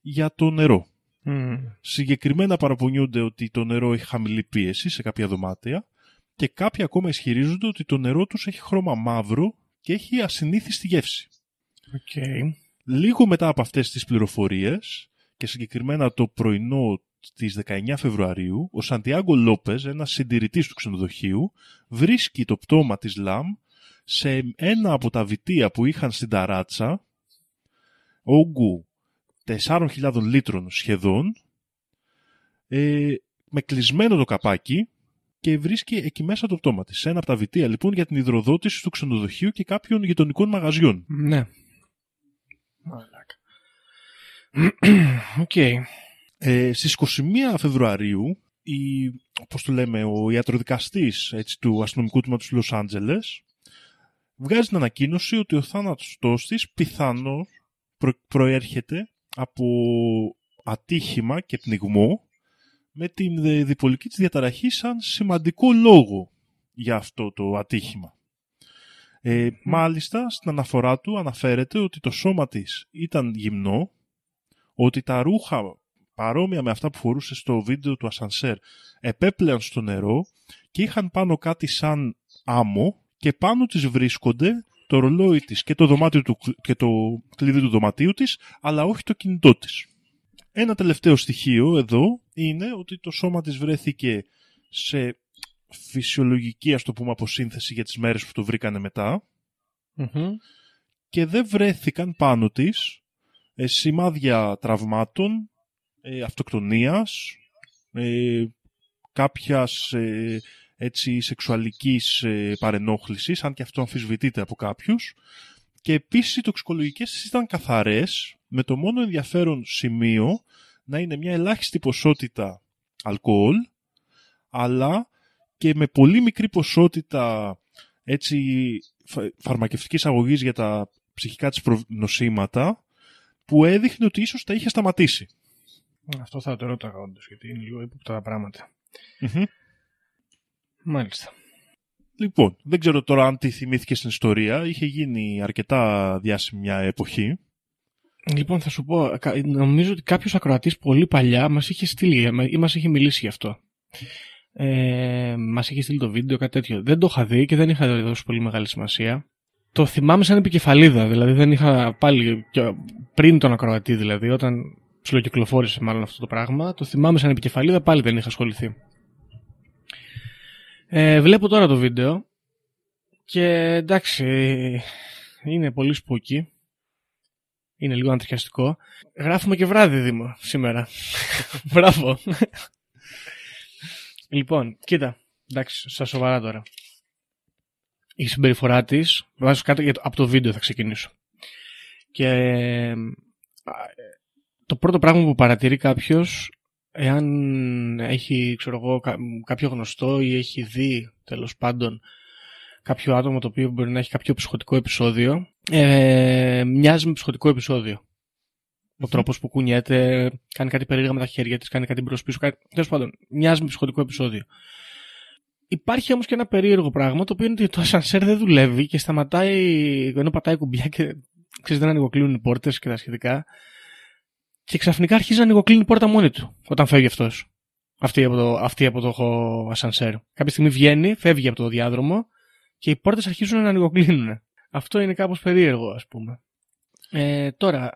για το νερό. Μμ. Συγκεκριμένα παραπονιούνται ότι το νερό έχει χαμηλή πίεση σε κάποια δωμάτια και κάποιοι ακόμα ισχυρίζονται ότι το νερό τους έχει χρώμα μαύρο και έχει ασυνήθιστη γεύση. Οκ. Λίγο μετά από αυτές τις πληροφορίες και συγκεκριμένα το πρωινό της 19 Φεβρουαρίου, ο Σαντιάγκο Λόπεζ, ένας συντηρητής του ξενοδοχείου, βρίσκει το πτώμα της Λαμ σε ένα από τα βυτία που είχαν στην ταράτσα, όγκου 4.000 λίτρων σχεδόν, ε, με κλεισμένο το καπάκι και βρίσκει εκεί μέσα το πτώμα της. Σε ένα από τα βυτία λοιπόν για την υδροδότηση του ξενοδοχείου και κάποιων γειτονικών μαγαζιών. Ναι. Μαλάκα. Οκ. Ε, στις 21 Φεβρουαρίου, η, όπως το λέμε, ο ιατροδικαστής έτσι, του αστυνομικού τμήματος του Λος Άντζελες βγάζει την ανακοίνωση ότι ο θάνατος της πιθανώς προ- προέρχεται από ατύχημα και πνιγμό με την ε, διπολική της διαταραχή σαν σημαντικό λόγο για αυτό το ατύχημα. Ε, μάλιστα, στην αναφορά του αναφέρεται ότι το σώμα της ήταν γυμνό, ότι τα ρούχα παρόμοια με αυτά που φορούσε στο βίντεο του ασανσέρ επέπλεαν στο νερό και είχαν πάνω κάτι σαν άμμο και πάνω της βρίσκονται το ρολόι της και το, δωμάτιο του, και το κλειδί του δωματίου της, αλλά όχι το κινητό της. Ένα τελευταίο στοιχείο εδώ είναι ότι το σώμα της βρέθηκε σε φυσιολογική, ας το πούμε, αποσύνθεση για τις μέρες που το βρήκανε μετά Μμμ. και δεν βρέθηκαν πάνω της ε, σημάδια τραυμάτων, ε, αυτοκτονίας, ε, κάποιας ε, έτσι, σεξουαλικής ε, παρενόχλησης, αν και αυτό αμφισβητείται από κάποιους. Και επίσης οι τοξικολογικές ήταν καθαρές, με το μόνο ενδιαφέρον σημείο να είναι μια ελάχιστη ποσότητα αλκοόλ, αλλά και με πολύ μικρή ποσότητα έτσι, φα- φαρμακευτικής αγωγής για τα ψυχικά της προ- νοσήματα, που έδειχνε ότι ίσως τα είχε σταματήσει. Αυτό θα το ρώταγα όντως, γιατί είναι λίγο ύποπτα τα πράγματα. Μμμ. Μάλιστα. Λοιπόν, δεν ξέρω τώρα αν τη θυμήθηκε στην ιστορία. Είχε γίνει αρκετά διάσημη μια εποχή. Λοιπόν, θα σου πω, κα- νομίζω ότι κάποιος ακροατής πολύ παλιά μας είχε στείλει ή μας είχε μιλήσει γι' αυτό. Ε, μας είχε στείλει το βίντεο, κάτι τέτοιο. Δεν το είχα δει και δεν είχα δώσει πολύ μεγάλη σημασία. Το θυμάμαι σαν επικεφαλίδα, δηλαδή δεν είχα πάλι και πριν τον ακροατή, δηλαδή όταν ψιλοκυκλοφόρησε μάλλον αυτό το πράγμα. Το θυμάμαι σαν επικεφαλίδα, πάλι δεν είχα ασχοληθεί. Ε, βλέπω τώρα το βίντεο και εντάξει, είναι πολύ σπούκι. Είναι λίγο αντριχιαστικό. Γράφουμε και βράδυ, Δήμο, σήμερα. Μπράβο. λοιπόν, κοίτα. Εντάξει, στα σοβαρά τώρα. Η συμπεριφορά της, βάζω κάτω για το- από το βίντεο θα ξεκινήσω. Και ε, το πρώτο πράγμα που παρατηρεί κάποιος, εάν έχει, ξέρω εγώ, κα- κάποιο γνωστό ή έχει δει, τέλος πάντων, κάποιο άτομο το οποίο μπορεί να έχει κάποιο ψυχοτικό επεισόδιο, ε, μοιάζει με ψυχοτικό επεισόδιο. Ο τρόπος που κουνιέται, κάνει κάτι περίεργα με τα χέρια της, κάνει κάτι μπρος πίσω. Κάτι... Τέλος πάντων, μοιάζει με ψυχοτικό επεισόδιο. Υπάρχει όμως και ένα περίεργο πράγμα, το οποίο είναι ότι το ασανσέρ δεν δουλεύει και σταματάει, ενώ πατάει κουμπιά και ξέρεις, δεν ανοιγοκλίνουν οι πόρτες και τα σχετικά. Και ξαφνικά αρχίζει να ανοιγοκλίνει η πόρτα μόνη του όταν φεύγει αυτός. Αυτή από το, αυτή από το ασανσέρ. Κάποια στιγμή βγαίνει, φεύγει από το διάδρομο και οι πόρτες αρχίζουν να ανοιγοκλίνουν. Αυτό είναι κάπως περίεργο, ας πούμε. Ε, τώρα,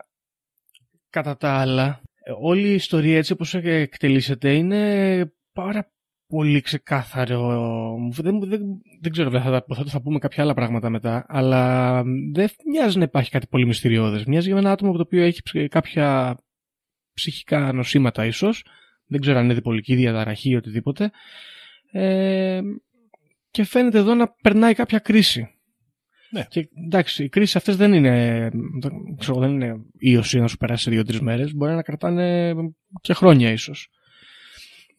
κατά τα άλλα, ε, όλη η ιστορία έτσι όπως εκτελήσεται είναι πάρα πολύ ξεκάθαρο. Δεν, δεν, δεν ξέρω, δεν θα, θα, θα πούμε κάποια άλλα πράγματα μετά, αλλά δεν μοιάζει να υπάρχει κάτι πολύ μυστηριώδες. Μοιάζει για ένα άτομο το οποίο έχει ψ- κάποια ψυχικά νοσήματα ίσως, δεν ξέρω αν είναι διπολική διαταραχή ή οτιδήποτε, ε, και φαίνεται εδώ να περνάει κάποια κρίση. Ναι. Και εντάξει, οι κρίσεις αυτές δεν είναι. δεν- Ξέρω, δεν είναι ίωση να σου περάσει σε δύο-τρεις μέρες. Μπορεί να κρατάνε και χρόνια ίσως.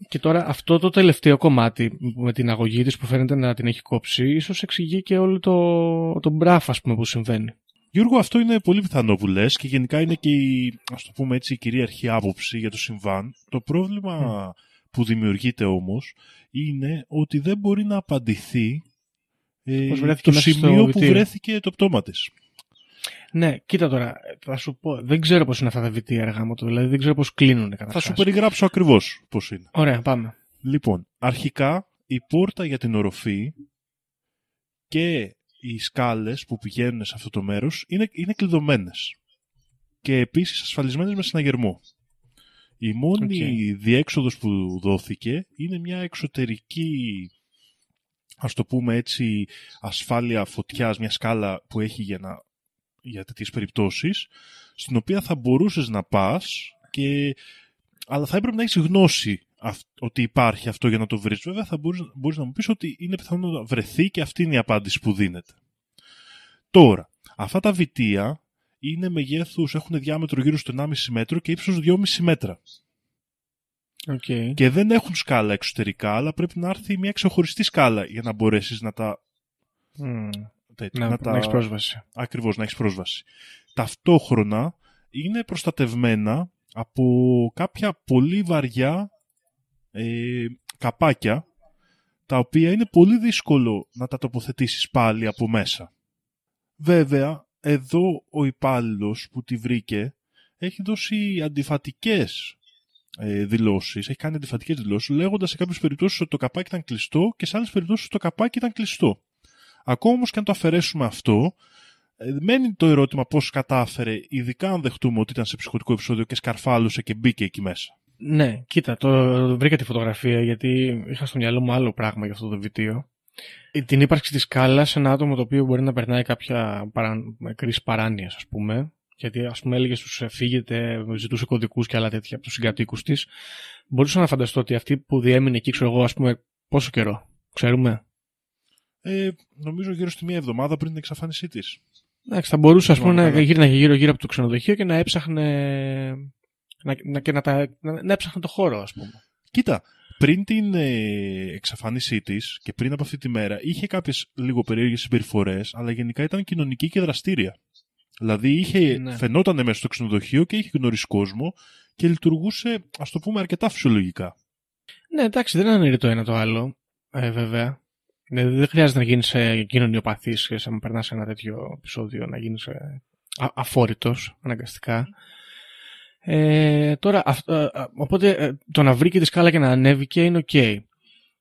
Και τώρα αυτό το τελευταίο κομμάτι με την αγωγή της που φαίνεται να την έχει κόψει, ίσως εξηγεί και όλο το, το μπράφ ας πούμε που συμβαίνει. Γιώργο, αυτό είναι πολύ πιθανό που λες και γενικά είναι και η, ας το πούμε έτσι, η κυρίαρχη άποψη για το συμβάν. Το πρόβλημα που δημιουργείται όμως είναι ότι δεν μπορεί να απαντηθεί ε, Πώς βρέθηκε το μέσα στο σημείο που βιτήριο. βρέθηκε το πτώμα της. Ναι, κοίτα τώρα, θα σου πω, δεν ξέρω πώς είναι αυτά τα βιτία αργά μου, δηλαδή δεν ξέρω πώς κλείνουν Θα σου περιγράψω ακριβώς πώς είναι. Ωραία, πάμε. Λοιπόν, αρχικά η πόρτα για την οροφή και οι σκάλες που πηγαίνουν σε αυτό το μέρος είναι, είναι κλειδωμένες. Και επίσης ασφαλισμένες με συναγερμό. Η μόνη διέξοδος που δόθηκε είναι μια εξωτερική, ας το πούμε έτσι, ασφάλεια φωτιάς, μια σκάλα που έχει για, να, για τέτοιες περιπτώσεις, στην οποία θα μπορούσες να πας και αλλά θα έπρεπε να έχεις γνώση αυ- ότι υπάρχει αυτό για να το βρεις. Βέβαια θα μπορείς, μπορείς να μου πεις ότι είναι πιθανό να βρεθεί και αυτή είναι η απάντηση που δίνεται. Τώρα, αυτά τα βιτία είναι μεγέθους, έχουν διάμετρο γύρω στο 1,5 μέτρο και ύψος 2,5 μέτρα. Okay. Και δεν έχουν σκάλα εξωτερικά, αλλά πρέπει να έρθει μια ξεχωριστή σκάλα για να μπορέσεις να τα... τέτοια, Να, να, τα... έχεις πρόσβαση. Ακριβώς, να έχεις πρόσβαση. Ταυτόχρονα είναι προστατευμένα από κάποια πολύ βαριά ε, καπάκια τα οποία είναι πολύ δύσκολο να τα τοποθετήσεις πάλι από μέσα. Βέβαια, εδώ ο υπάλληλος που τη βρήκε έχει δώσει αντιφατικές ε, δηλώσεις, έχει κάνει αντιφατικές δηλώσεις λέγοντας σε κάποιες περιπτώσεις ότι το καπάκι ήταν κλειστό και σε άλλες περιπτώσεις ότι το καπάκι ήταν κλειστό. Ακόμα όμως και αν το αφαιρέσουμε αυτό, ε, μένει το ερώτημα πώς κατάφερε, ειδικά αν δεχτούμε ότι ήταν σε ψυχοτικό επεισόδιο και σκαρφάλωσε και μπήκε εκεί μέσα. Ναι, κοίτα, το βρήκα τη φωτογραφία γιατί είχα στο μυαλό μου άλλο πράγμα για αυτό το βιτίο. Ε, Την ύπαρξη της σκάλας σε ένα άτομο το οποίο μπορεί να περνάει κάποια παρα... κρίση παράνοιας, ας πούμε. Γιατί, ας πούμε, έλεγε στους ε, φύγετε, ζητούσε κωδικούς και άλλα τέτοια από τους συγκατοίκους της. Μπορούσα να φανταστώ ότι αυτή που διέμεινε εκεί, ξέρω εγώ, ας πούμε, πόσο καιρό, ξέρουμε; Ε, νομίζω γύρω στη μία εβδομάδα πριν την εξαφάνισή της. Εντάξει, θα μπορούσε, ας πούμε, Θυμάμαι να καλά. γύρναγε γύρω-γύρω από το ξενοδοχείο και να έψαχνε... Να, να, και να, τα, να, να έψαχνε το χώρο, ας πούμε. Κοίτα, πριν την ε, εξαφάνισή της και πριν από αυτή τη μέρα, είχε κάποιες λίγο περίεργες συμπεριφορές, αλλά γενικά ήταν κοινωνική και δραστήρια. Δηλαδή είχε, Ναι. φαινόταν μέσα στο ξενοδοχείο και είχε γνωρίσει κόσμο και λειτουργούσε, ας το πούμε, αρκετά φυσιολογικά. Ναι, εντάξει, δεν είναι το ένα το άλλο, ε, βέβαια. Δηλαδή, δεν χρειάζεται να γίνεις ε, κοινωνιοπαθής και σε να περνάς ένα τέτοιο επεισόδιο να γίνεις αφόρητος αναγκαστικά. Ε, τώρα, αυ- ε, ε, οπότε ε, το να βρει και τη σκάλα και να ανέβηκε είναι οκ.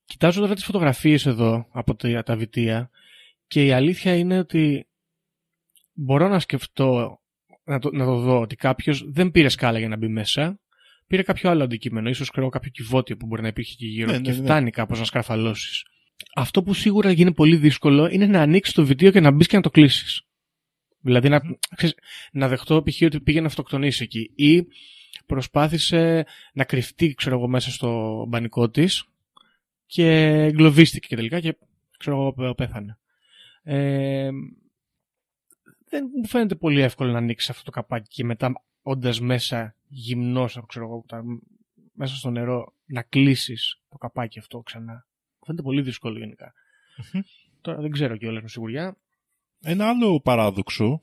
Κοιτάζω τώρα τις φωτογραφίες εδώ από τα, τα βυτία και η αλήθεια είναι ότι μπορώ να σκεφτώ, να το, να το δω ότι κάποιος δεν πήρε σκάλα για να μπει μέσα, πήρε κάποιο άλλο αντικείμενο, ίσως ξέρω κάποιο κιβώτιο που μπορεί να υπήρχε εκεί γύρω Ναι, και ναι, ναι. φτάνει κάπως να σκαρφαλώσεις. Αυτό που σίγουρα γίνει πολύ δύσκολο είναι να ανοίξεις το βυτίο και να μπεις και να το κλείσεις. Δηλαδή να, ξέρεις, να δεχτώ π.χ. ότι πήγε να αυτοκτονήσει εκεί ή προσπάθησε να κρυφτεί ξέρω εγώ, μέσα στο μπανικό της και εγκλωβίστηκε και τελικά και ξέρω εγώ πέθανε. Ε, δεν μου φαίνεται πολύ εύκολο να ανοίξεις αυτό το καπάκι και μετά όντας μέσα γυμνός, ξέρω εγώ, τα- μέσα στο νερό να κλείσεις το καπάκι αυτό ξανά. Μου φαίνεται πολύ δύσκολο γενικά. Τώρα δεν ξέρω κιόλας με σιγουριά. Ένα άλλο παράδοξο,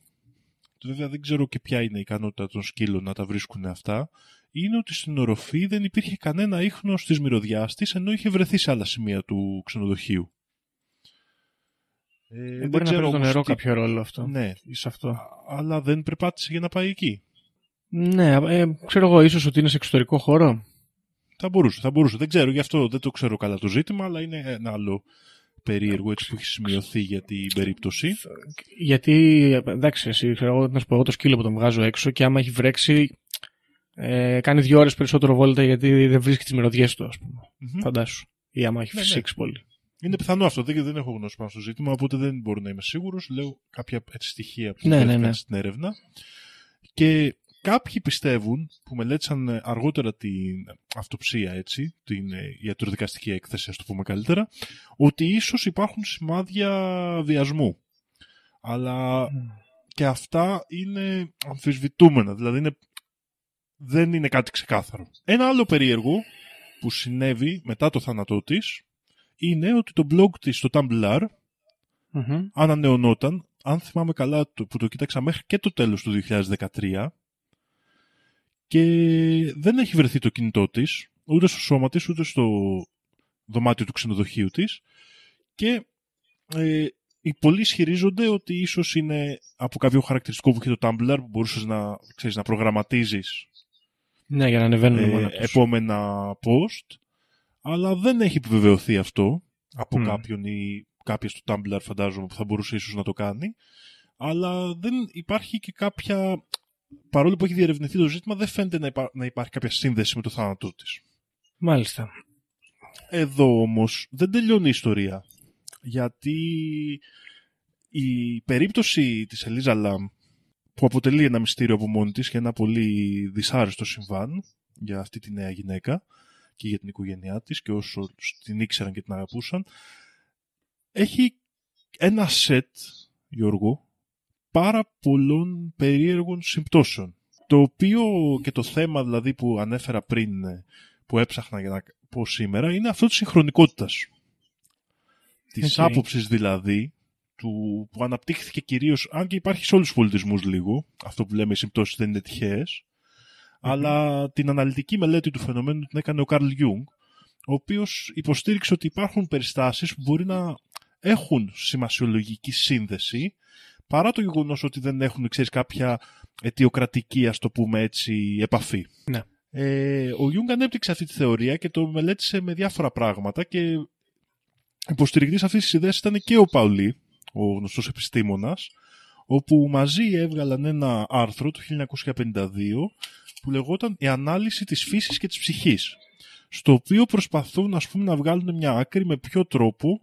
βέβαια δεν ξέρω και ποια είναι η ικανότητα των σκύλων να τα βρίσκουν αυτά, είναι ότι στην οροφή δεν υπήρχε κανένα ίχνος της μυρωδιάς της, ενώ είχε βρεθεί σε άλλα σημεία του ξενοδοχείου. Ε, Δεν δεν μπορεί να ξέρω παίζει το όμως νερό τι- κάποιο ρόλο αυτό. Ναι, Σε αυτό. αλλά δεν περπάτησε για να πάει εκεί. Ναι, ε, ξέρω εγώ, ίσως ότι είναι σε εξωτερικό χώρο. Θα μπορούσε, θα μπορούσε. Δεν ξέρω, γι' αυτό δεν το ξέρω καλά το ζήτημα, αλλά είναι ένα άλλο περίεργο έτσι που έχει σημειωθεί για την περίπτωση. Γιατί, εντάξει, εσύ, ξέρω εγώ, να σου πω εγώ το σκύλο που τον βγάζω έξω και άμα έχει βρέξει, ε, κάνει δύο ώρες περισσότερο βόλτα γιατί δεν βρίσκει τις μυρωδιές του, ας πούμε. Μμμ. Φαντάσου. Ή άμα έχει Ναι, ναι. φυσήξει πολύ. Είναι πιθανό αυτό, δεν, δεν έχω γνώση πάνω στο ζήτημα, οπότε δεν μπορώ να είμαι σίγουρος. Λέω κάποια έτσι, στοιχεία που Ναι, ναι, βρέθηκαν ναι. στην έρευνα. Και κάποιοι πιστεύουν, που μελέτησαν ε, αργότερα την αυτοψία, έτσι, την ε, ιατροδικαστική έκθεση, ας το πούμε καλύτερα, ότι ίσως υπάρχουν σημάδια βιασμού. Αλλά και αυτά είναι αμφισβητούμενα, δηλαδή είναι, δεν είναι κάτι ξεκάθαρο. Ένα άλλο περίεργο που συνέβη μετά το θάνατό της είναι ότι το blog της στο Tumblr Μμμ. ανανεωνόταν, αν θυμάμαι καλά το- που το κοίταξα μέχρι και το τέλος του 2013 και δεν έχει βρεθεί το κινητό της, ούτε στο σώμα της, ούτε στο δωμάτιο του ξενοδοχείου της και ε, οι πολλοί ισχυρίζονται ότι ίσως είναι από κάποιο χαρακτηριστικό που έχει το Tumblr που μπορούσες να, ξέρεις, να προγραμματίζεις Ναι, για να ανεβαίνουν ε, μόνο τους. επόμενα post, αλλά δεν έχει επιβεβαιωθεί αυτό από Μμ. κάποιον ή κάποια στο Tumblr φαντάζομαι που θα μπορούσε ίσως να το κάνει, αλλά δεν υπάρχει και κάποια, παρόλο που έχει διερευνηθεί το ζήτημα, δεν φαίνεται να, υπά- να υπάρχει κάποια σύνδεση με το θάνατό της. Μάλιστα. Εδώ όμως δεν τελειώνει η ιστορία, γιατί η περίπτωση της Ελίζα Λαμ που αποτελεί ένα μυστήριο από μόνη της και ένα πολύ δυσάρεστο συμβάν για αυτή τη νέα γυναίκα και για την οικογένειά της και όσο την ήξεραν και την αγαπούσαν έχει ένα σετ, Γιώργο, πάρα πολλών περίεργων συμπτώσεων. Το οποίο και το θέμα δηλαδή που ανέφερα πριν, ε, που έψαχνα για να πω σήμερα, είναι αυτό της συγχρονικότητας. Της Οκ. άποψης δηλαδή, του, που αναπτύχθηκε κυρίως, αν και υπάρχει σε όλους τους πολιτισμούς λίγο, αυτό που λέμε οι συμπτώσεις δεν είναι τυχαίες, αλλά την αναλυτική μελέτη του φαινομένου την έκανε ο Καρλ Γιουνγκ, ο οποίος υποστήριξε ότι υπάρχουν περιστάσεις που μπορεί να έχουν σημασιολογική σύνδεση, παρά το γεγονός ότι δεν έχουν, ξέρεις, κάποια αιτιοκρατική, ας το πούμε έτσι, επαφή. Ναι. Ε, ο Γιουνγκ ανέπτυξε αυτή τη θεωρία και το μελέτησε με διάφορα πράγματα και υποστηρικτής αυτής της ιδέας ήταν και ο Πάουλι, ο γνωστός επιστήμονας, όπου μαζί έβγαλαν ένα άρθρο το 1952 που λεγόταν «Η ανάλυση της φύσης και της ψυχής» στο οποίο προσπαθούν ας πούμε, να βγάλουν μια άκρη με ποιο τρόπο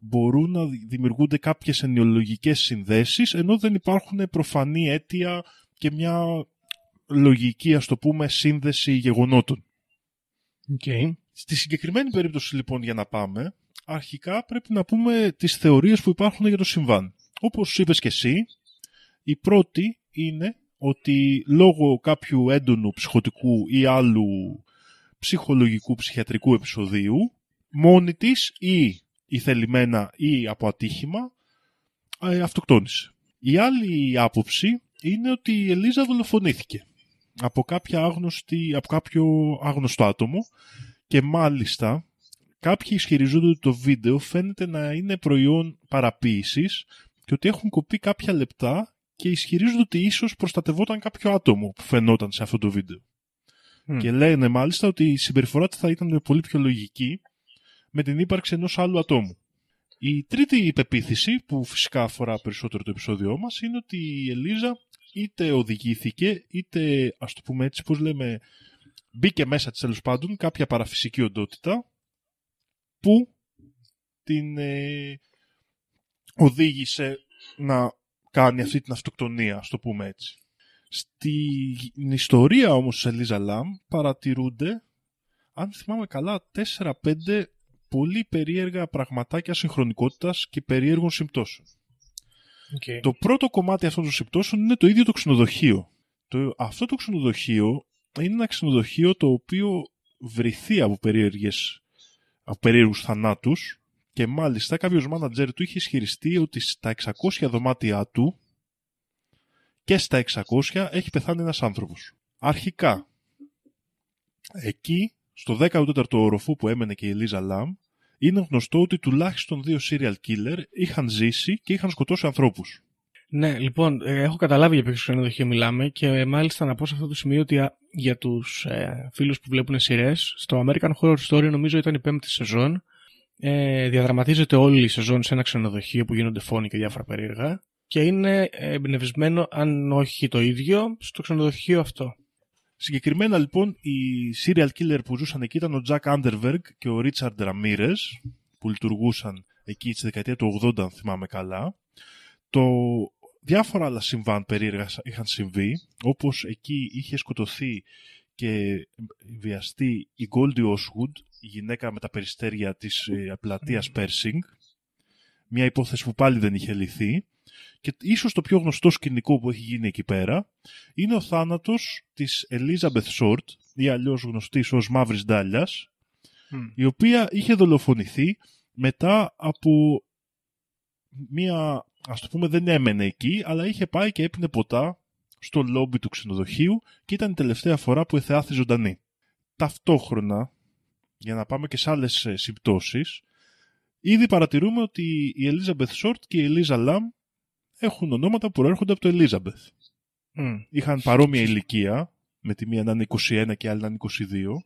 μπορούν να δημιουργούνται κάποιες ενοιολογικές συνδέσεις ενώ δεν υπάρχουν προφανή αίτια και μια λογική ας το πούμε σύνδεση γεγονότων. Okay. Στη συγκεκριμένη περίπτωση λοιπόν για να πάμε αρχικά πρέπει να πούμε τις θεωρίες που υπάρχουν για το συμβάν. Όπως είπες και εσύ, η πρώτη είναι ότι λόγω κάποιου έντονου ψυχοτικού ή άλλου ψυχολογικού ψυχιατρικού επεισοδίου, μόνη της ή ηθελημένα ή από ατύχημα, ε, αυτοκτόνησε. Η άλλη άποψη είναι ότι η Ελίζα δολοφονήθηκε από, κάποια άγνωστη, από κάποιο άγνωστο άτομο και μάλιστα κάποιοι ισχυριζόνται ότι το βίντεο φαίνεται να είναι προϊόν παραποίησης και ότι έχουν κοπεί κάποια λεπτά και ισχυρίζονται ότι ίσως προστατευόταν κάποιο άτομο που φαινόταν σε αυτό το βίντεο. Και λένε μάλιστα ότι η συμπεριφορά της θα ήταν πολύ πιο λογική με την ύπαρξη ενός άλλου ατόμου. Η τρίτη υπεποίθηση, που φυσικά αφορά περισσότερο το επεισόδιό μας, είναι ότι η Ελίζα είτε οδηγήθηκε, είτε ας το πούμε έτσι, πώς λέμε, μπήκε μέσα της τέλος πάντων κάποια παραφυσική οντότητα που την ε, οδήγησε να κάνει αυτή την αυτοκτονία, ας το πούμε έτσι. Στην ιστορία όμως της Ελίζα Λαμ παρατηρούνται, αν θυμάμαι καλά, 4-5 πολύ περίεργα πραγματάκια συγχρονικότητας και περίεργων συμπτώσεων. Okay. Το πρώτο κομμάτι αυτών των συμπτώσεων είναι το ίδιο το ξενοδοχείο. Το, αυτό το ξενοδοχείο είναι ένα ξενοδοχείο το οποίο βρυθεί από, περίεργες, από περίεργους θανάτους και μάλιστα κάποιος μάνατζερ του είχε ισχυριστεί ότι στα 600 δωμάτια του και στα 600 έχει πεθάνει ένας άνθρωπος. Αρχικά, εκεί, στο 14ο όροφο που έμενε και η Ελίζα Λαμ, είναι γνωστό ότι τουλάχιστον δύο serial killer είχαν ζήσει και είχαν σκοτώσει ανθρώπους. Ναι, λοιπόν, ε, έχω καταλάβει για ποιο ξενοδοχείο μιλάμε και ε, μάλιστα να πω σε αυτό το σημείο ότι για τους ε, φίλους που βλέπουν σειρές, στο American Horror Story νομίζω ήταν η πέμπτη σεζόν. Ε, διαδραματίζεται όλη η σεζόν σε ένα ξενοδοχείο που γίνονται φόνοι και διάφορα περίεργα και είναι εμπνευσμένο, αν όχι το ίδιο, στο ξενοδοχείο αυτό. Συγκεκριμένα λοιπόν οι serial killer που ζούσαν εκεί ήταν ο Jack Underberg και ο Richard Ramirez που λειτουργούσαν εκεί στη δεκαετία του 80 αν θυμάμαι καλά. Το διάφορα άλλα συμβάν περίεργα είχαν συμβεί όπως εκεί είχε σκοτωθεί και βιαστεί η Goldie Oswood, η γυναίκα με τα περιστέρια της ε, πλατείας Pershing, μια υπόθεση που πάλι δεν είχε λυθεί και ίσως το πιο γνωστό σκηνικό που έχει γίνει εκεί πέρα είναι ο θάνατος της Elizabeth Short ή αλλιώς γνωστής ως Μαύρης Ντάλιας η οποία είχε δολοφονηθεί μετά από μία, ας το πούμε δεν έμενε εκεί αλλά είχε πάει και έπινε ποτά στο λόμπι του ξενοδοχείου και ήταν η τελευταία φορά που εθεάθη ζωντανή. Ταυτόχρονα, για να πάμε και σε άλλες ε, συμπτώσεις, ήδη παρατηρούμε ότι η Elizabeth Short και η Eliza Lam έχουν ονόματα που προέρχονται από το Elizabeth. Mm. Είχαν παρόμοια ηλικία, με τη μία να είναι 21 και άλλη να είναι 22.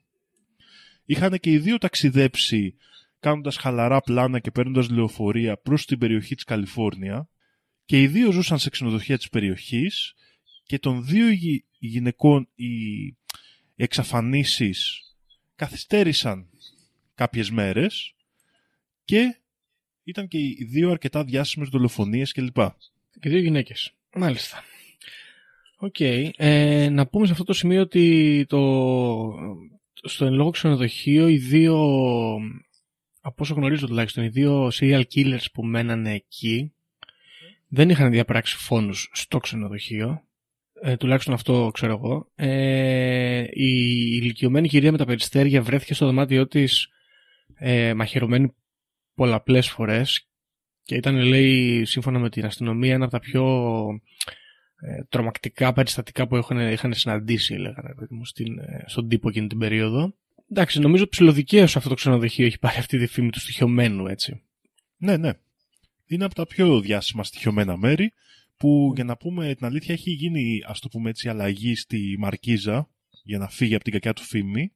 Είχαν και οι δύο ταξιδέψει κάνοντας χαλαρά πλάνα και παίρνοντας λεωφορεία προς την περιοχή της Καλιφόρνια και οι δύο ζούσαν σε ξενοδοχεία της περιοχής και των δύο γυναικών οι εξαφανίσεις καθυστέρησαν κάποιες μέρες και ήταν και οι δύο αρκετά διάσημες δολοφονίες κλπ. Και δύο γυναίκες. Μάλιστα. Οκ. Ε, να πούμε σε αυτό το σημείο ότι το, στο εν λόγω ξενοδοχείο οι δύο, από όσο γνωρίζω τουλάχιστον, οι δύο serial killers που μένανε εκεί δεν είχαν διαπράξει φόνους στο ξενοδοχείο. Ε, τουλάχιστον αυτό ξέρω εγώ. Ε, η ηλικιωμένη κυρία με τα περιστέρια βρέθηκε στο δωμάτιό της ε, μαχαιρωμένη πολλαπλές φορές και ήταν, λέει, σύμφωνα με την αστυνομία, ένα από τα πιο ε, τρομακτικά περιστατικά που είχαν, είχαν συναντήσει, λέγανε, μου, στην, ε, στον τύπο εκείνη την περίοδο. Εντάξει, νομίζω ψηλοδικαίως αυτό το ξενοδοχείο έχει πάρει αυτή τη φήμη του στοιχειωμένου, έτσι. Ναι, ναι. Είναι από τα πιο διάσημα στοιχειωμένα μέρη που, για να πούμε την αλήθεια, έχει γίνει, ας το πούμε έτσι, αλλαγή στη Μαρκίζα για να φύγει από την κακιά του φήμη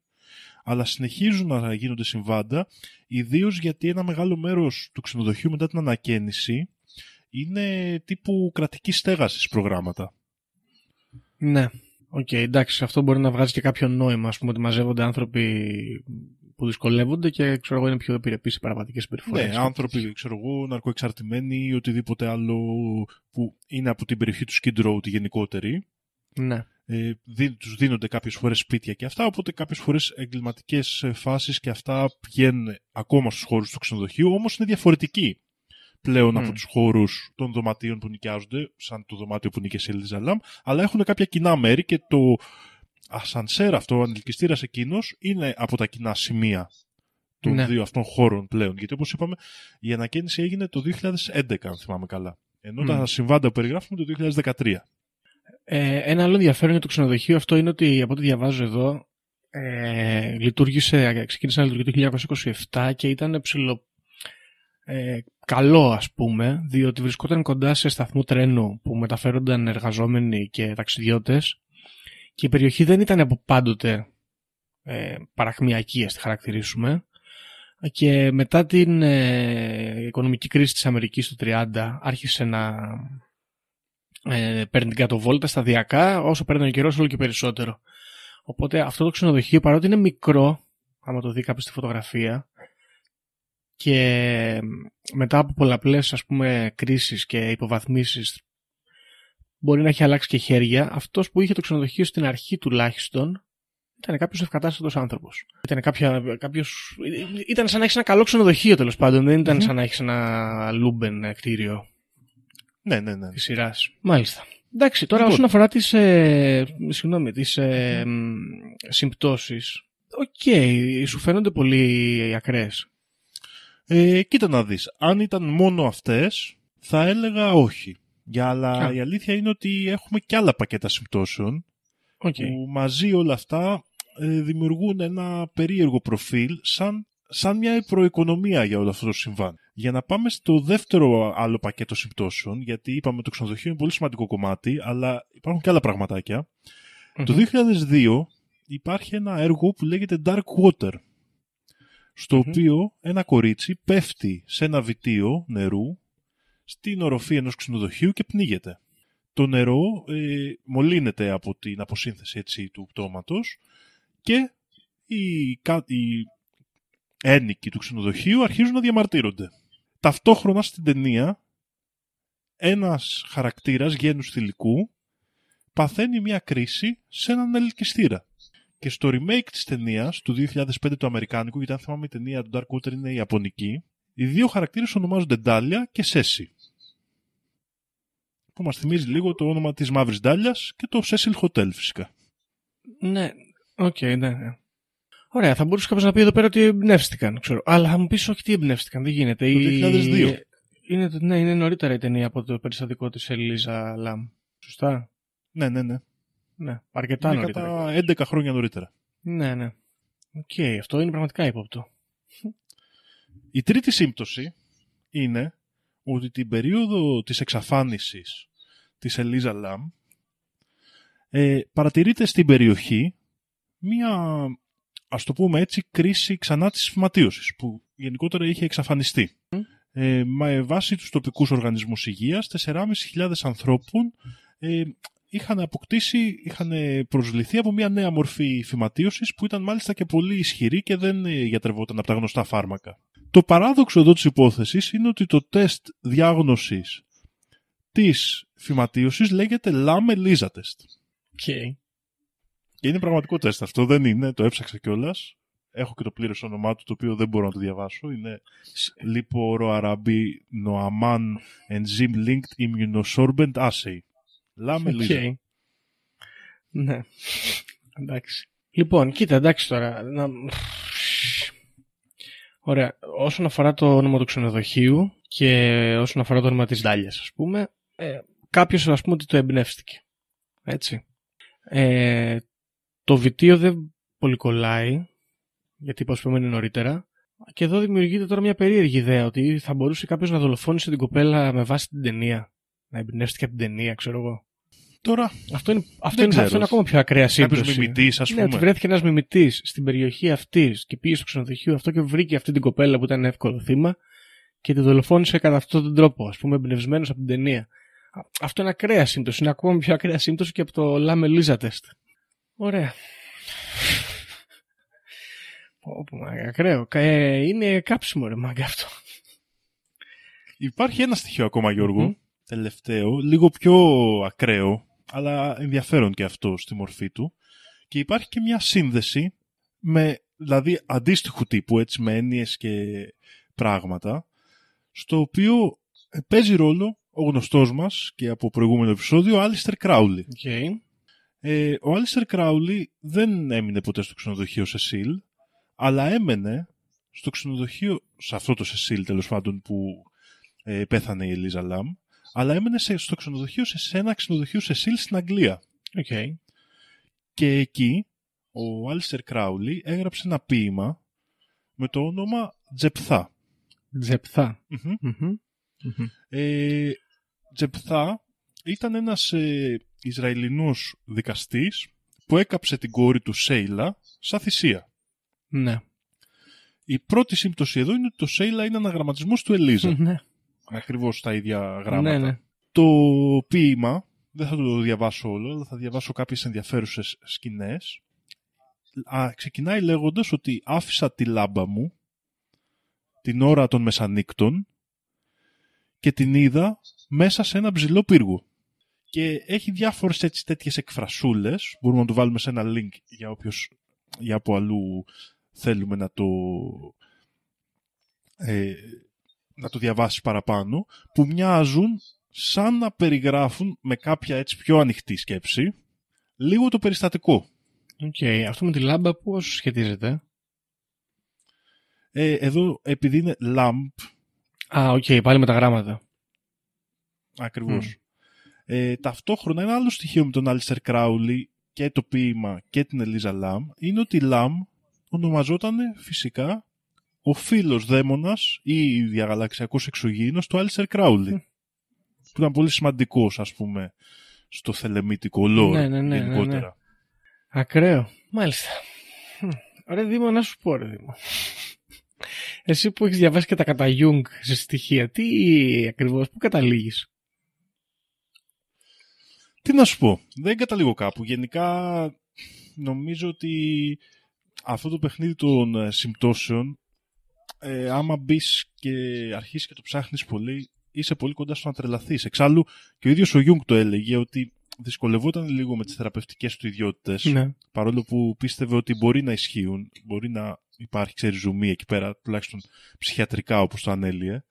αλλά συνεχίζουν να γίνονται συμβάντα, ιδίως γιατί ένα μεγάλο μέρος του ξενοδοχείου μετά την ανακαίνιση είναι τύπου κρατικής στέγασης προγράμματα. Ναι. Οκ, εντάξει, αυτό μπορεί να βγάζει και κάποιο νόημα, ας πούμε, ότι μαζεύονται άνθρωποι που δυσκολεύονται και ξέρω εγώ είναι πιο επιρρεπείς σε παραβατικές συμπεριφορές. Ναι, άνθρωποι, ξέρω εγώ, ναρκοεξαρτημένοι ή οτιδήποτε άλλο που είναι από την περιοχή του Skid Row τη γενικότερη. Ναι. Ε, δι, τους δίνονται κάποιες φορές σπίτια και αυτά, οπότε κάποιες φορές εγκληματικές ε, φάσεις και αυτά πηγαίνουν ακόμα στους χώρους του ξενοδοχείου, όμως είναι διαφορετικοί πλέον Mm. από τους χώρους των δωματίων που νοικιάζονται, σαν το δωμάτιο που νίκησε η Ελίζα αλλά έχουν κάποια κοινά μέρη και το ασανσέρ αυτό, ο ανελκυστήρας εκείνος, είναι από τα κοινά σημεία των Ναι. δύο αυτών χώρων πλέον. Γιατί όπως είπαμε, η ανακαίνιση έγινε το 2011, αν θυμάμαι καλά. Ενώ Μμ. τα συμβάντα που περιγράφουμε το 2013. Ε, ένα άλλο ενδιαφέρον για το ξενοδοχείο αυτό είναι ότι από ό,τι διαβάζω εδώ ε, λειτουργήσε, ξεκίνησε να λειτουργεί το 1927 και ήταν ψηλο, ε, καλό ας πούμε διότι βρισκόταν κοντά σε σταθμό τρένου που μεταφέρονταν εργαζόμενοι και ταξιδιώτες και η περιοχή δεν ήταν από πάντοτε ε, παραχμιακή ας τη χαρακτηρίσουμε. Και μετά την ε, οικονομική κρίση της Αμερικής το 30 άρχισε να ε, παίρνει την κατοβόλτα σταδιακά, όσο παίρνει ο καιρός, όλο και περισσότερο. Οπότε αυτό το ξενοδοχείο, παρότι είναι μικρό, άμα το δει κάποιος στη φωτογραφία, και μετά από πολλαπλές ας πούμε κρίσεις και υποβαθμίσεις μπορεί να έχει αλλάξει και χέρια, αυτός που είχε το ξενοδοχείο στην αρχή τουλάχιστον ήταν κάποιος ευκατάστατος άνθρωπος. Ήταν, κάποια, κάποιος, ήταν σαν να έχεις ένα καλό ξενοδοχείο τέλος πάντων, δεν ήταν Μμμ. σαν να έχεις ένα λούμπεν κτίριο Ναι, ναι, ναι. της σειράς. Μάλιστα. Εντάξει, τώρα Λοιπόν. όσον αφορά τις, ε, συγγνώμη, τις ε, μ, συμπτώσεις, οκ, σου φαίνονται πολύ ακραίες. Ε, κοίτα να δεις, αν ήταν μόνο αυτές, θα έλεγα όχι. Για, αλλά Α. η αλήθεια είναι ότι έχουμε και άλλα πακέτα συμπτώσεων, Οκ. που μαζί όλα αυτά ε, δημιουργούν ένα περίεργο προφίλ, σαν, σαν μια προοικονομία για όλο αυτό το συμβάν. Για να πάμε στο δεύτερο άλλο πακέτο συμπτώσεων, γιατί είπαμε το ξενοδοχείο είναι πολύ σημαντικό κομμάτι, αλλά υπάρχουν και άλλα πραγματάκια. Το 2002 υπάρχει ένα έργο που λέγεται Dark Water, στο Μμμ. οποίο ένα κορίτσι πέφτει σε ένα βιτίο νερού στην οροφή ενός ξενοδοχείου και πνίγεται. Το νερό ε, μολύνεται από την αποσύνθεση έτσι, του πτώματος και οι, κα- οι ένικοι του ξενοδοχείου αρχίζουν να διαμαρτύρονται. Ταυτόχρονα στην ταινία ένας χαρακτήρας γένους θηλυκού παθαίνει μια κρίση σε έναν ανελκυστήρα. Και στο remake της ταινίας του 2005 του Αμερικάνικου, γιατί αν θυμάμαι η ταινία του Dark Water είναι η Ιαπωνική, οι δύο χαρακτήρες ονομάζονται Ντάλια και Σέσι. Που μας θυμίζει λίγο το όνομα της Μαύρης Ντάλιας και το Cecil Hotel φυσικά. Ναι, οκ, ναι, ναι. Ωραία, θα μπορούσε κάποιος να πει εδώ πέρα ότι εμπνεύστηκαν, ξέρω. Αλλά θα μου πεις όχι τι εμπνεύστηκαν, δεν γίνεται. Το Η- 2002. Είναι, το- ναι, είναι νωρίτερα η ταινία από το περιστατικό της Ελίζα Λαμ. Σωστά; Ναι, ναι, ναι. Ναι, αρκετά Είναι νωρίτερα. κατά 11 χρόνια νωρίτερα. Ναι, ναι. Οκ, αυτό είναι πραγματικά ύποπτο. Η τρίτη σύμπτωση είναι ότι την περίοδο της εξαφάνισης της Ελίζα Λαμ ε, παρατηρείται στην περιοχή μία, ας το πούμε έτσι, κρίση ξανά της φυματίωσης που γενικότερα είχε εξαφανιστεί. Ε, με βάση τους τοπικούς οργανισμούς υγείας, 4.500 ανθρώπων ε, είχαν αποκτήσει, είχαν προσβληθεί από μια νέα μορφή φυματίωσης που ήταν μάλιστα και πολύ ισχυρή και δεν ε, γιατρευόταν από τα γνωστά φάρμακα. Το παράδοξο εδώ της υπόθεσης είναι ότι το τεστ διάγνωσης της φυματίωσης λέγεται LAM ELISA test. OK. Και είναι πραγματικό τεστ αυτό, δεν είναι, το έψαξα κιόλας. Έχω και το πλήρες όνομά του, το οποίο δεν μπορώ να το διαβάσω. Είναι Lipoarabinomannan Enzyme Linked Immunosorbent Assay. Λάμε Οκ. Λίζα. Ναι. εντάξει. Λοιπόν, κοίτα, εντάξει τώρα. Να... Ωραία. Όσον αφορά το όνομα του ξενοδοχείου και όσον αφορά το όνομα της Ντάλιας, ας πούμε, ε, κάποιος ας πούμε ότι το εμπνεύστηκε. Έτσι. Ε, το βιτίο δεν πολύ κολλάει, γιατί είπα, ας πούμε, είναι νωρίτερα. Και εδώ δημιουργείται τώρα μια περίεργη ιδέα ότι θα μπορούσε κάποιος να δολοφόνησε την κοπέλα με βάση την ταινία. Να εμπνεύστηκε από την ταινία, ξέρω εγώ. Τώρα, Αυτό είναι, αυτό Δεν είναι, ξέρω. αυτό είναι ακόμα πιο ακραία κάποιος σύμπτωση. μιμητής, ας Ναι, πούμε. ότι βρέθηκε ένας μιμητής στην περιοχή αυτή και πήγε στο ξενοδοχείο αυτό και βρήκε αυτή την κοπέλα που ήταν εύκολο θύμα και τη δολοφόνησε κατά αυτόν τον τρόπο, ας πούμε, εμπνευσμένος από την ταινία. Α- Αυτό είναι ακραία σύμπτωση. Είναι ακόμα πιο ακραία σύμπτωση και από το Λάμε Λίζα τεστ. Ωραία. Πω, πω, μάγκα, ακραίο. Κα- ε, είναι κάψιμο ρε μάγκα αυτό. Υπάρχει ένα στοιχείο ακόμα, Γιώργο, Μμμ. τελευταίο, λίγο πιο ακραίο, αλλά ενδιαφέρον και αυτό στη μορφή του. Και υπάρχει και μια σύνδεση με, δηλαδή αντίστοιχου τύπου, έτσι, με έννοιες και πράγματα, στο οποίο ε, παίζει ρόλο ο γνωστός μας και από προηγούμενο επεισόδιο, ο Άλιστερ Κράουλι. Okay. Ε, ο Άλιστερ Κράουλι δεν έμεινε ποτέ στο ξενοδοχείο Σεσίλ, αλλά έμενε στο ξενοδοχείο, σε αυτό το Σεσίλ τέλος πάντων που ε, πέθανε η Ελίζα Λαμ, αλλά έμενε σε, στο ξενοδοχείο, σε, σε ένα ξενοδοχείο Σεσίλ στην Αγγλία. Okay. Και εκεί ο Άλιστερ Κράουλι έγραψε ένα ποίημα με το όνομα Τζεπθά. Τζεπθά. Μμμ. Μμμ. Μμμ. Ε, Τζεπθά ήταν ένας ε, Ισραηλινός δικαστής που έκαψε την κόρη του Σέιλα σαν θυσία. Ναι. Η πρώτη σύμπτωση εδώ είναι ότι το Σέιλα είναι αναγραμματισμός του Ελίζα. Ναι. Ακριβώς τα ίδια γράμματα. Ναι, ναι. Το ποίημα, δεν θα το διαβάσω όλο, αλλά θα διαβάσω κάποιες ενδιαφέρουσες σκηνές. Α, ξεκινάει λέγοντας ότι άφησα τη λάμπα μου την ώρα των μεσανύκτων και την είδα μέσα σε ένα ψηλό πύργο. Και έχει διάφορες έτσι τέτοιες εκφρασούλες, μπορούμε να το βάλουμε σε ένα link για όποιος για από αλλού θέλουμε να το ε, να το διαβάσει παραπάνω, που μοιάζουν σαν να περιγράφουν με κάποια έτσι πιο ανοιχτή σκέψη λίγο το περιστατικό. Οκ. Αυτό με τη λάμπα πώς σχετίζεται; Ε, εδώ επειδή είναι lamp Α, οκ. Πάλι με τα γράμματα. ακριβώς. Ε, ταυτόχρονα ένα άλλο στοιχείο με τον Άλιστερ Κράουλι και το ποίημα και την Ελίζα Λαμ είναι ότι η Λαμ ονομαζόταν φυσικά ο φίλος δαίμονας ή διαγαλαξιακός εξωγήινος του Άλιστερ Κράουλι. που ήταν πολύ σημαντικός ας πούμε στο θελεμίτικο lore Ναι, ναι, ναι, γενικότερα. ναι, ναι. Ακραίο. Μάλιστα. Χμ. Ρε Δήμο, να σου πω ρε Δήμο. Εσύ που έχεις διαβάσει και τα κατά Jung σε στοιχεία, τι ακριβώς, πού καταλήγεις; Τι να σου πω, δεν καταλήγω κάπου. Γενικά νομίζω ότι αυτό το παιχνίδι των ε, συμπτώσεων, ε, άμα μπεις και αρχίσεις και το ψάχνεις πολύ, είσαι πολύ κοντά στο να τρελαθείς. Εξάλλου και ο ίδιος ο Γιουνγκ το έλεγε ότι δυσκολευόταν λίγο με τις θεραπευτικές του ιδιότητες, Ναι. παρόλο που πίστευε ότι μπορεί να ισχύουν, μπορεί να υπάρχει, ξέρεις, ζουμί εκεί πέρα, τουλάχιστον ψυχιατρικά όπως το ανέλυε.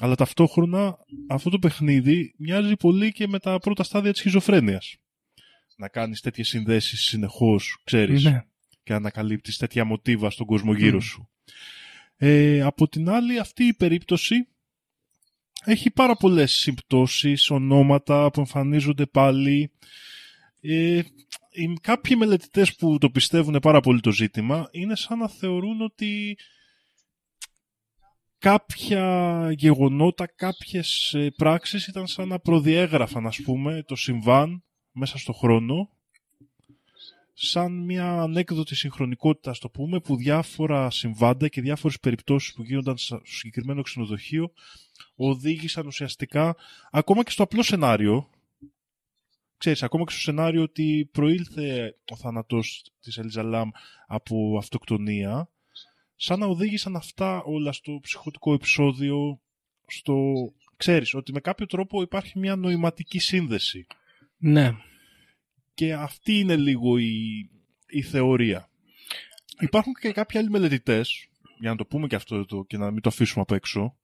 Αλλά ταυτόχρονα αυτό το παιχνίδι μοιάζει πολύ και με τα πρώτα στάδια της σχιζοφρένειας. Να κάνεις τέτοιες συνδέσεις συνεχώς, ξέρεις, Ναι. και να ανακαλύπτεις τέτοια μοτίβα στον κόσμο γύρω σου. Ε, από την άλλη, αυτή η περίπτωση έχει πάρα πολλές συμπτώσεις, ονόματα που εμφανίζονται πάλι. Ε, οι, κάποιοι μελετητές που το πιστεύουν πάρα πολύ το ζήτημα είναι σαν να θεωρούν ότι κάποια γεγονότα, κάποιες ε, πράξεις ήταν σαν να προδιέγραφαν, ας πούμε, το συμβάν μέσα στο χρόνο σαν μια ανέκδοτη συγχρονικότητα, ας το πούμε, που διάφορα συμβάντα και διάφορες περιπτώσεις που γίνονταν στο συγκεκριμένο ξενοδοχείο οδήγησαν ουσιαστικά ακόμα και στο απλό σενάριο. Ξέρεις, ακόμα και στο σενάριο ότι προήλθε ο θάνατος της Ελίζα από αυτοκτονία σαν να οδήγησαν αυτά όλα στο ψυχοτικό επεισόδιο στο... Ξέρεις, ότι με κάποιο τρόπο υπάρχει μια νοηματική σύνδεση. Ναι. Και αυτή είναι λίγο η, η θεωρία. Υπάρχουν και κάποιοι άλλοι μελετητές, για να το πούμε και αυτό εδώ και να μην το αφήσουμε απ' έξω,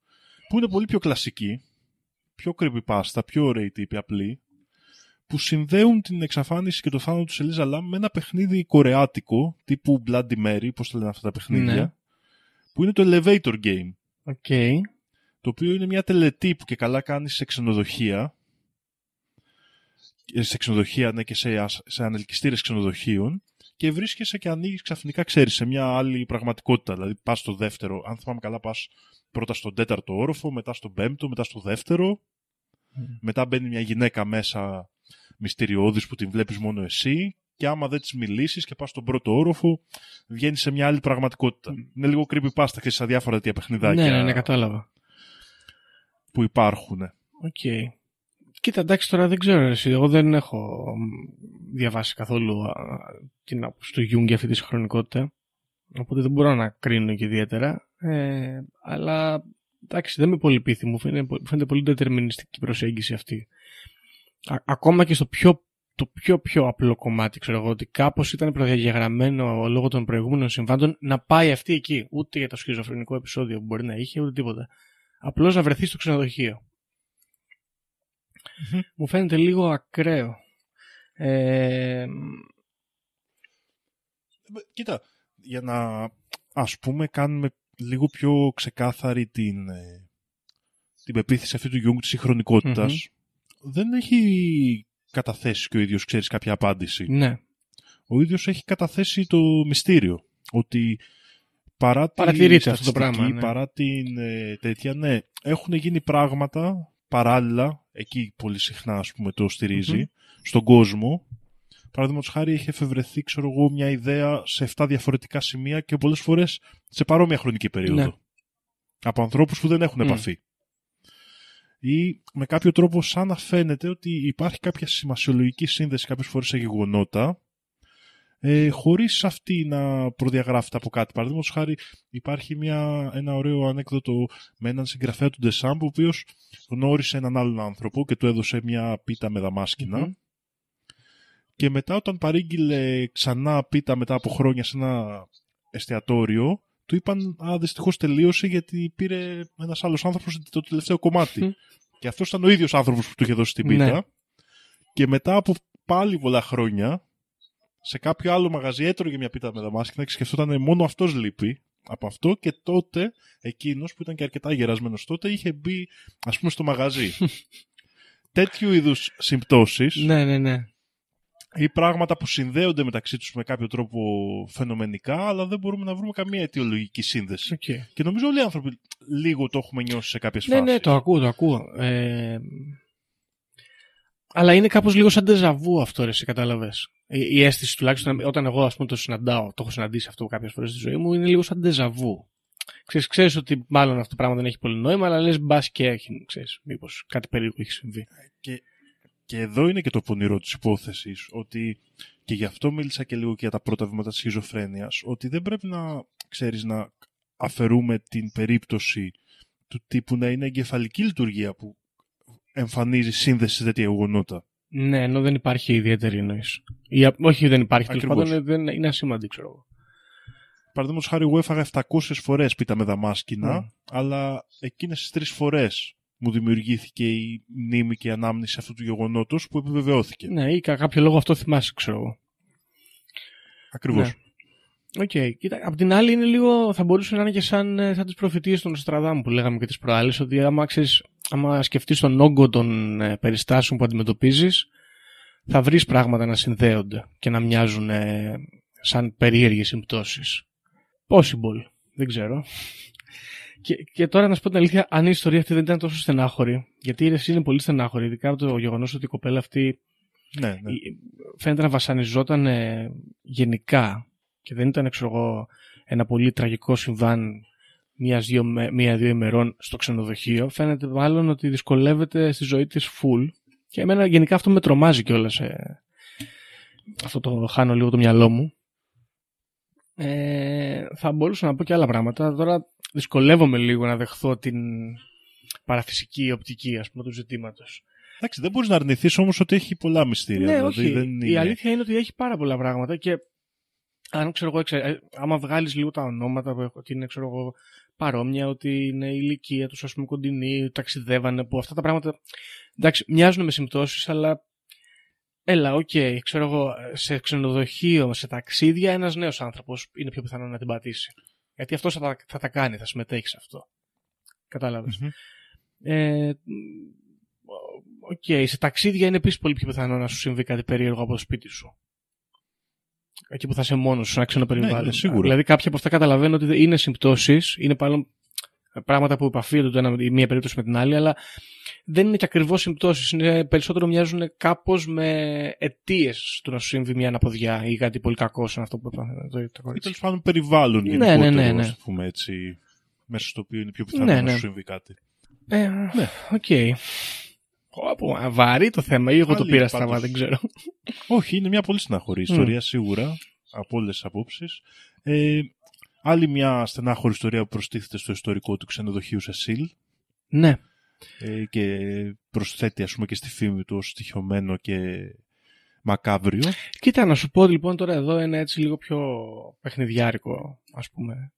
που είναι πολύ πιο κλασικοί, πιο creepypasta, πιο ωραίοι τύποι απλοί, που συνδέουν την εξαφάνιση και το θάνατο του Σελίζα Λάμ με ένα παιχνίδι κορεάτικο, τύπου Bloody Mary, πώς τα λένε αυτά τα παιχνίδια, Ναι. Που είναι το Elevator Game, OK. το οποίο είναι μια τελετή που και καλά κάνει σε ξενοδοχεία, ε, σε ξενοδοχεία ναι, και σε, ασ- σε ανελκυστήρες ξενοδοχείων και βρίσκεσαι και ανοίγεις ξαφνικά, ξέρεις, σε μια άλλη πραγματικότητα. Δηλαδή πας στο δεύτερο, αν θυμάμαι καλά πας πρώτα στον τέταρτο όροφο, μετά στον πέμπτο, μετά στο δεύτερο. Μετά μπαίνει μια γυναίκα μέσα μυστηριώδης που την βλέπεις μόνο εσύ και άμα δεν της μιλήσεις και πας στον πρώτο όροφο, βγαίνεις σε μια άλλη πραγματικότητα. Είναι λίγο creepypasta, ξέρεις, σαν διάφορα τέτοια παιχνιδάκια Ναι, ναι, ναι, κατάλαβα. που υπάρχουν. Οκ. Κοίτα, εντάξει, τώρα δεν ξέρω εσύ. Εγώ δεν έχω διαβάσει καθόλου α, την άποψη του Γιουνγκ για αυτή τη συγχρονικότητα. Οπότε δεν μπορώ να κρίνω και ιδιαίτερα. Ε, αλλά εντάξει, δεν με πολύ πείθει. Μου φαίνεται, φαίνεται πολύ δετερμινιστική προσέγγιση αυτή. Α, ακόμα και στο πιο, το πιο πιο απλό κομμάτι, ξέρω εγώ, ότι κάπως ήταν προδιαγεγραμμένο λόγω των προηγούμενων συμβάντων να πάει αυτή εκεί. Ούτε για το σχιζοφρενικό επεισόδιο που μπορεί να είχε, ούτε τίποτα. Απλώς να βρεθεί στο ξενοδοχείο. Μου φαίνεται λίγο ακραίο. Ε, Κοίτα, για να ας πούμε κάνουμε λίγο πιο ξεκάθαρη την, ε, την πεποίθηση αυτή του Γιουνγκ της συγχρονικότητας δεν έχει καταθέσει και ο ίδιος, ξέρεις, κάποια απάντηση. ναι. Ο ίδιος έχει καταθέσει το μυστήριο. Ότι παρά την Παρατηρείται αυτό το στατιστική, πράγμα, ναι. παρά την ε, τέτοια, ναι, έχουν γίνει πράγματα παράλληλα, εκεί πολύ συχνά ας πούμε το στηρίζει στον κόσμο. Παραδείγματος χάρη έχει εφευρεθεί, ξέρω εγώ, μια ιδέα σε 7 διαφορετικά σημεία και πολλές φορές σε παρόμοια χρονική περίοδο. Ναι. Από ανθρώπους που δεν έχουν Μμ. επαφή. Ή με κάποιο τρόπο σαν να φαίνεται ότι υπάρχει κάποια σημασιολογική σύνδεση κάποιες φορές σε γεγονότα ε, χωρίς αυτή να προδιαγράφεται από κάτι. Παραδείγματος χάρη υπάρχει μια, ένα ωραίο ανέκδοτο με έναν συγγραφέα του Ντεσάμπ ο οποίος γνώρισε έναν άλλον άνθρωπο και του έδωσε μια πίτα με δαμασκηνα Μμμ. και μετά όταν παρήγγειλε ξανά πίτα μετά από χρόνια σε ένα εστιατόριο του είπαν «Α, δυστυχώς τελείωσε γιατί πήρε ένας άλλος άνθρωπος το τελευταίο κομμάτι». Μμ. Και αυτός ήταν ο ίδιος άνθρωπος που του είχε δώσει την πίτα. Ναι. Και μετά από πάλι πολλά χρόνια, σε κάποιο άλλο μαγαζί έτρωγε μια πίτα με δαμάσκηνα και σκεφτόταν μόνο αυτός λείπει από αυτό και τότε εκείνος που ήταν και αρκετά γερασμένος τότε είχε μπει ας πούμε στο μαγαζί. Τέτοιου είδους συμπτώσεις ναι, ναι, ναι. Ή πράγματα που συνδέονται μεταξύ τους με κάποιο τρόπο φαινομενικά αλλά δεν μπορούμε να βρούμε καμία αιτιολογική σύνδεση. Οκ. Και νομίζω όλοι οι άνθρωποι λίγο το έχουμε νιώσει σε κάποιες Ναι, φάσεις. ναι, το ακούω, το ακούω. Ε, αλλά είναι κάπως λίγο σαν ντεζαβού αυτό, ρε, εσύ κατάλαβες. Η, η αίσθηση τουλάχιστον όταν εγώ ας πούμε το συναντάω, το έχω συναντήσει αυτό κάποιες φορές στη ζωή μου, είναι λίγο σαν ντεζαβού. Ξέρεις, ξέρεις ότι μάλλον αυτό το πράγμα δεν έχει πολύ νόημα, αλλά λες μπας και έχει, ξέρεις, μήπως κάτι περίεργο έχει συμβεί. Και, και εδώ είναι και το πονηρό της υπόθεσης, ότι και γι' αυτό μίλησα και λίγο και για τα πρώτα βήματα της σχιζοφρένειας, ότι δεν πρέπει να, ξέρεις, να αφαιρούμε την περίπτωση του τύπου να είναι εγκεφαλική λειτουργία που εμφανίζει σύνδεση σε τέτοια γεγονότα. Ναι, ενώ δεν υπάρχει ιδιαίτερη νόηση. Ή, α- όχι, δεν υπάρχει. Τέλος Ακριβώς. πάντων, δεν, είναι ασήμαντη, ξέρω εγώ. Παραδείγματος χάρη, εγώ έφαγα 700 φορές πίτα με δαμάσκηνα, Μμ. αλλά εκείνες τις τρεις φορές μου δημιουργήθηκε η μνήμη και η ανάμνηση αυτού του γεγονότος που επιβεβαιώθηκε. Ναι, ή για κάποιο λόγο αυτό θυμάσαι, ξέρω εγώ. Ακριβώς. Ναι. Οκ. Κοίτα, απ' την άλλη είναι λίγο, θα μπορούσε να είναι και σαν, ε, σαν τις προφητείες του Νοστραδάμου που λέγαμε και τις προάλλες, ότι άμα, ξέρεις, άμα σκεφτείς τον όγκο των ε, περιστάσεων που αντιμετωπίζεις, θα βρεις πράγματα να συνδέονται και να μοιάζουν ε, σαν περίεργες συμπτώσεις. Possible. Δεν ξέρω. Και, και τώρα να σου πω την αλήθεια, αν η ιστορία αυτή δεν ήταν τόσο στενάχωρη, γιατί η Ρεσί είναι πολύ στενάχωρη, ειδικά από το γεγονός ότι η κοπέλα αυτή Ναι, ναι. φαίνεται να βασανιζόταν ε, γενικά και δεν ήταν ξέρω εγώ, ένα πολύ τραγικό συμβάν μία-δύο μία-δύο ημερών στο ξενοδοχείο. Φαίνεται μάλλον ότι δυσκολεύεται στη ζωή της full και εμένα γενικά αυτό με τρομάζει κιόλας. αυτό το χάνω λίγο το μυαλό μου. Ε, θα μπορούσα να πω και άλλα πράγματα. Τώρα δυσκολεύομαι λίγο να δεχθώ την παραφυσική οπτική ας πούμε του ζητήματος. Εντάξει, δεν μπορείς να αρνηθείς όμως ότι έχει πολλά μυστήρια. Ναι, δηλαδή, όχι. δεν Η είναι- αλήθεια είναι ότι έχει πάρα πολλά πράγματα και αν ξέρω εγώ, εξε- ε, άμα βγάλεις λίγο τα ονόματα που έχω, ότι είναι ξέρω εγώ, παρόμοια, ότι είναι η ηλικία τους, ας πούμε, κοντινή, ταξιδεύανε, που αυτά τα πράγματα. Εντάξει, μοιάζουν με συμπτώσεις, αλλά. Έλα, οκ, ξέρω εγώ, σε ξενοδοχείο, σε ταξίδια, ένας νέος άνθρωπος είναι πιο πιθανό να την πατήσει. Γιατί αυτός θα, τα- θα τα κάνει, θα συμμετέχει σε αυτό. Κατάλαβες. Μμμ. Ε, Οκ, σε ταξίδια είναι επίσης πολύ πιο πιθανό να σου συμβεί κάτι περίεργο από το σπίτι σου. Εκεί που θα είσαι μόνος σου, σε ένα ξένο περιβάλλον. ναι, σίγουρα. Δηλαδή, κάποια από αυτά καταλαβαίνω ότι είναι συμπτώσεις, είναι πάλι πράγματα που επαφίενται το ένα, η μία περίπτωση με την άλλη, αλλά δεν είναι και ακριβώς συμπτώσεις. Περισσότερο μοιάζουν κάπως με αιτίες του να σου συμβεί μια αναποδιά ή κάτι πολύ κακό σαν αυτό που έπαθε το, το Ή κορίτσι. τέλος πάντων περιβάλλον Ναι, γενικότερο, ναι, ναι, ναι. ας πούμε έτσι, μέσα στο οποίο είναι πιο πιθανό Ναι, να ναι. σου συμβεί κάτι. Ε, Ναι. οκ. Πω, πω, α, βαρύ το θέμα ή εγώ το Άλλη, πήρα πάντως. στραβά, δεν ξέρω. Όχι, είναι μια πολύ στενάχωρη ιστορία σίγουρα από όλες τις απόψεις. Ε, άλλη μια στενάχωρη ιστορία που προστίθεται στο ιστορικό του ξενοδοχείου Σεσίλ Ναι. Ε, και προσθέτει ας πούμε και στη φήμη του ως στοιχειωμένο και μακάβριο. Κοίτα, να σου πω λοιπόν τώρα εδώ ένα έτσι λίγο πιο παιχνιδιάρικο, ας πούμε.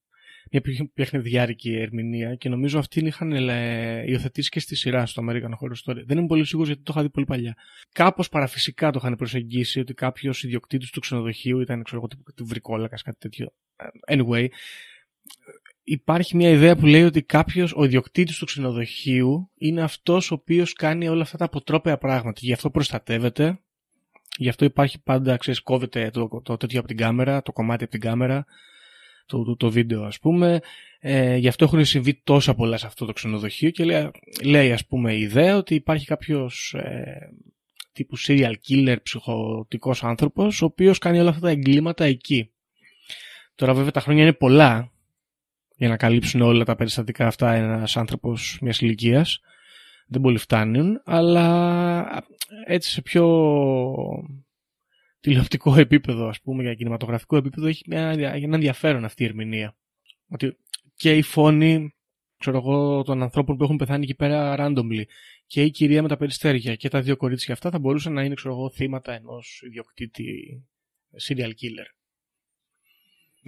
Μια πιο παιχνιδιάρικη ερμηνεία και νομίζω αυτήν είχαν ε, υιοθετήσει και στη σειρά στο American Horror Story. Δεν είμαι πολύ σίγουρος γιατί το είχα δει πολύ παλιά. Κάπως παραφυσικά το είχαν προσεγγίσει ότι κάποιος ιδιοκτήτης του ξενοδοχείου ήταν, ξέρω εγώ, τύπου του βρικόλακα, κάτι τέτοιο. Anyway, υπάρχει μια ιδέα που λέει ότι κάποιος, ο ιδιοκτήτης του ξενοδοχείου, είναι αυτός ο οποίος κάνει όλα αυτά τα αποτρόπαια πράγματα. Γι' αυτό προστατεύεται Γι' αυτό υπάρχει πάντα, ξέρεις, κόβεται το, το τέτοιο από την κάμερα, το κομμάτι από την κάμερα, το, το, το βίντεο ας πούμε. Ε, γι' αυτό έχουν συμβεί τόσα πολλά σε αυτό το ξενοδοχείο και λέει, λέει ας πούμε η ιδέα ότι υπάρχει κάποιος ε, τύπου serial killer ψυχοτικός άνθρωπος ο οποίος κάνει όλα αυτά τα εγκλήματα εκεί. Τώρα βέβαια τα χρόνια είναι πολλά για να καλύψουν όλα τα περιστατικά αυτά ένας άνθρωπος μιας ηλικίας δεν πολύ φτάνουν, αλλά έτσι σε πιο τηλεοπτικό επίπεδο, ας πούμε, για κινηματογραφικό επίπεδο, έχει μια, ένα ενδιαφέρον αυτή η ερμηνεία. Ότι και η φόνη, ξέρω εγώ, των ανθρώπων που έχουν πεθάνει εκεί πέρα randomly, και η κυρία με τα περιστέρια και τα δύο κορίτσια αυτά θα μπορούσαν να είναι, ξέρω εγώ, θύματα ενός ιδιοκτήτη serial killer.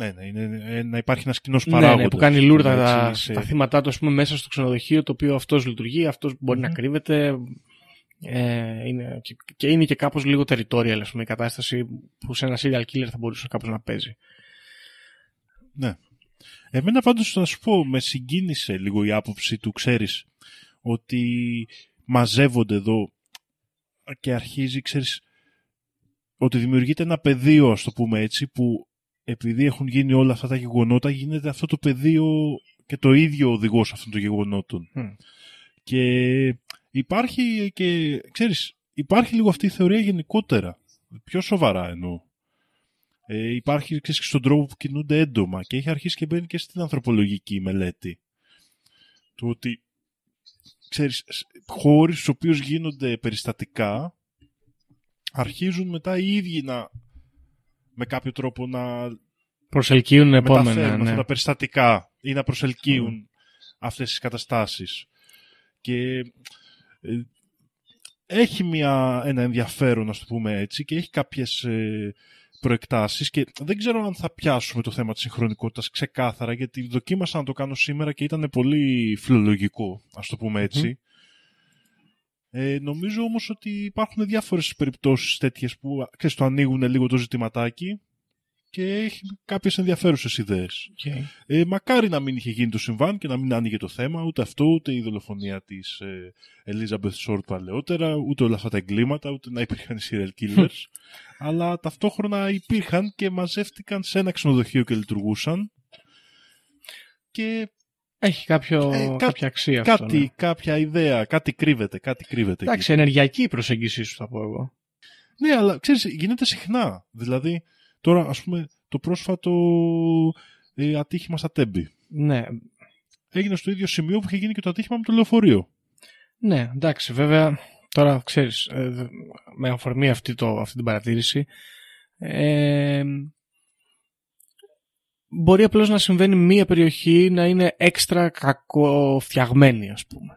Ναι, ναι, είναι, ε, να υπάρχει ένας κοινός Ναι, παράγοντας. ναι, που κάνει λούρδα έτσι, τα, σε- τα θύματα του ας πούμε, μέσα στο ξενοδοχείο το οποίο αυτός λειτουργεί, αυτός μπορεί να κρύβεται. Ε, είναι, και, και είναι και κάπως λίγο territorial ας πούμε, η κατάσταση που σε ένα serial killer θα μπορούσε κάπως να παίζει. Ναι. Εμένα πάντως να σου πω, με συγκίνησε λίγο η άποψη του, ξέρεις, ότι μαζεύονται εδώ και αρχίζει, ξέρεις, ότι δημιουργείται ένα πεδίο, ας το πούμε έτσι, που επειδή έχουν γίνει όλα αυτά τα γεγονότα, γίνεται αυτό το πεδίο και το ίδιο οδηγός αυτών των γεγονότων. Μμ. Και υπάρχει και, ξέρεις, υπάρχει λίγο αυτή η θεωρία γενικότερα. Πιο σοβαρά εννοώ. Ε, υπάρχει ξέρεις, και στον τρόπο που κινούνται έντομα και έχει αρχίσει και μπαίνει και στην ανθρωπολογική μελέτη. Του ότι, ξέρεις, σ- χώροι στους οποίους γίνονται περιστατικά αρχίζουν μετά οι ίδιοι να με κάποιο τρόπο να Προσελκύουν επόμενα. μεταφέρουν Ναι. αυτά τα περιστατικά ή να προσελκύουν αυτές τις καταστάσεις. Και ε, έχει μια, ένα ενδιαφέρον, να το πούμε έτσι, και έχει κάποιες ε, προεκτάσεις και δεν ξέρω αν θα πιάσουμε το θέμα της συγχρονικότητας ξεκάθαρα, γιατί δοκίμασα να το κάνω σήμερα και ήταν πολύ φιλολογικό, ας το πούμε έτσι. Ε, νομίζω όμως ότι υπάρχουν διάφορες περιπτώσεις τέτοιες που ξέρεις, το ανοίγουν λίγο το ζητηματάκι και έχει κάποιες ενδιαφέρουσες ιδέες. Okay. Ε, μακάρι να μην είχε γίνει το συμβάν και να μην άνοιγε το θέμα, ούτε αυτό, ούτε η δολοφονία της ε, Elizabeth Short παλαιότερα, ούτε όλα αυτά τα εγκλήματα, ούτε να υπήρχαν οι serial killers. αλλά ταυτόχρονα υπήρχαν και μαζεύτηκαν σε ένα ξενοδοχείο και λειτουργούσαν. Και Έχει κάποιο, Ε, κα- κάποια αξία αυτό. κάτι, ναι. κάποια ιδέα, κάτι κρύβεται, κάτι κρύβεται. εκεί. Εντάξει, ενεργειακή η προσέγγιση σου θα πω εγώ. Ναι, αλλά ξέρεις, γίνεται συχνά. Δηλαδή, τώρα ας πούμε το πρόσφατο ε, ατύχημα στα Τέμπη. Ναι, Έγινε στο ίδιο σημείο που είχε γίνει και το ατύχημα με το λεωφορείο. Ναι, εντάξει, βέβαια, τώρα ξέρεις, ε, δε- με αφορμή αυτή, το, αυτή την παρατήρηση, ε, μπορεί απλώς να συμβαίνει μία περιοχή να είναι έξτρα κακοφτιαγμένη, ας πούμε.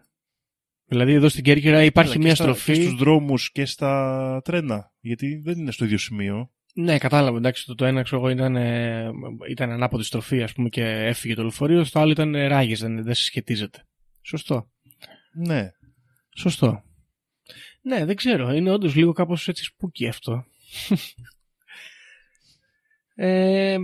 Δηλαδή εδώ στην Κέρκυρα υπάρχει Καλά, μία και στα- στροφή... Και στους δρόμους και στα τρένα. Γιατί δεν είναι στο ίδιο σημείο. Ναι, κατάλαβα. Εντάξει, το, το ένα ξέρω εγώ ήταν, ε, ήταν ανάποδη στροφή, ας πούμε, και έφυγε το λεωφορείο. Στο άλλο ήταν ε, ράγες, δεν, δεν συσχετίζεται. Σωστό. Ναι. Σωστό. Ναι, δεν ξέρω. Είναι όντως λίγο κάπως έτσι σπούκι αυτό. ε,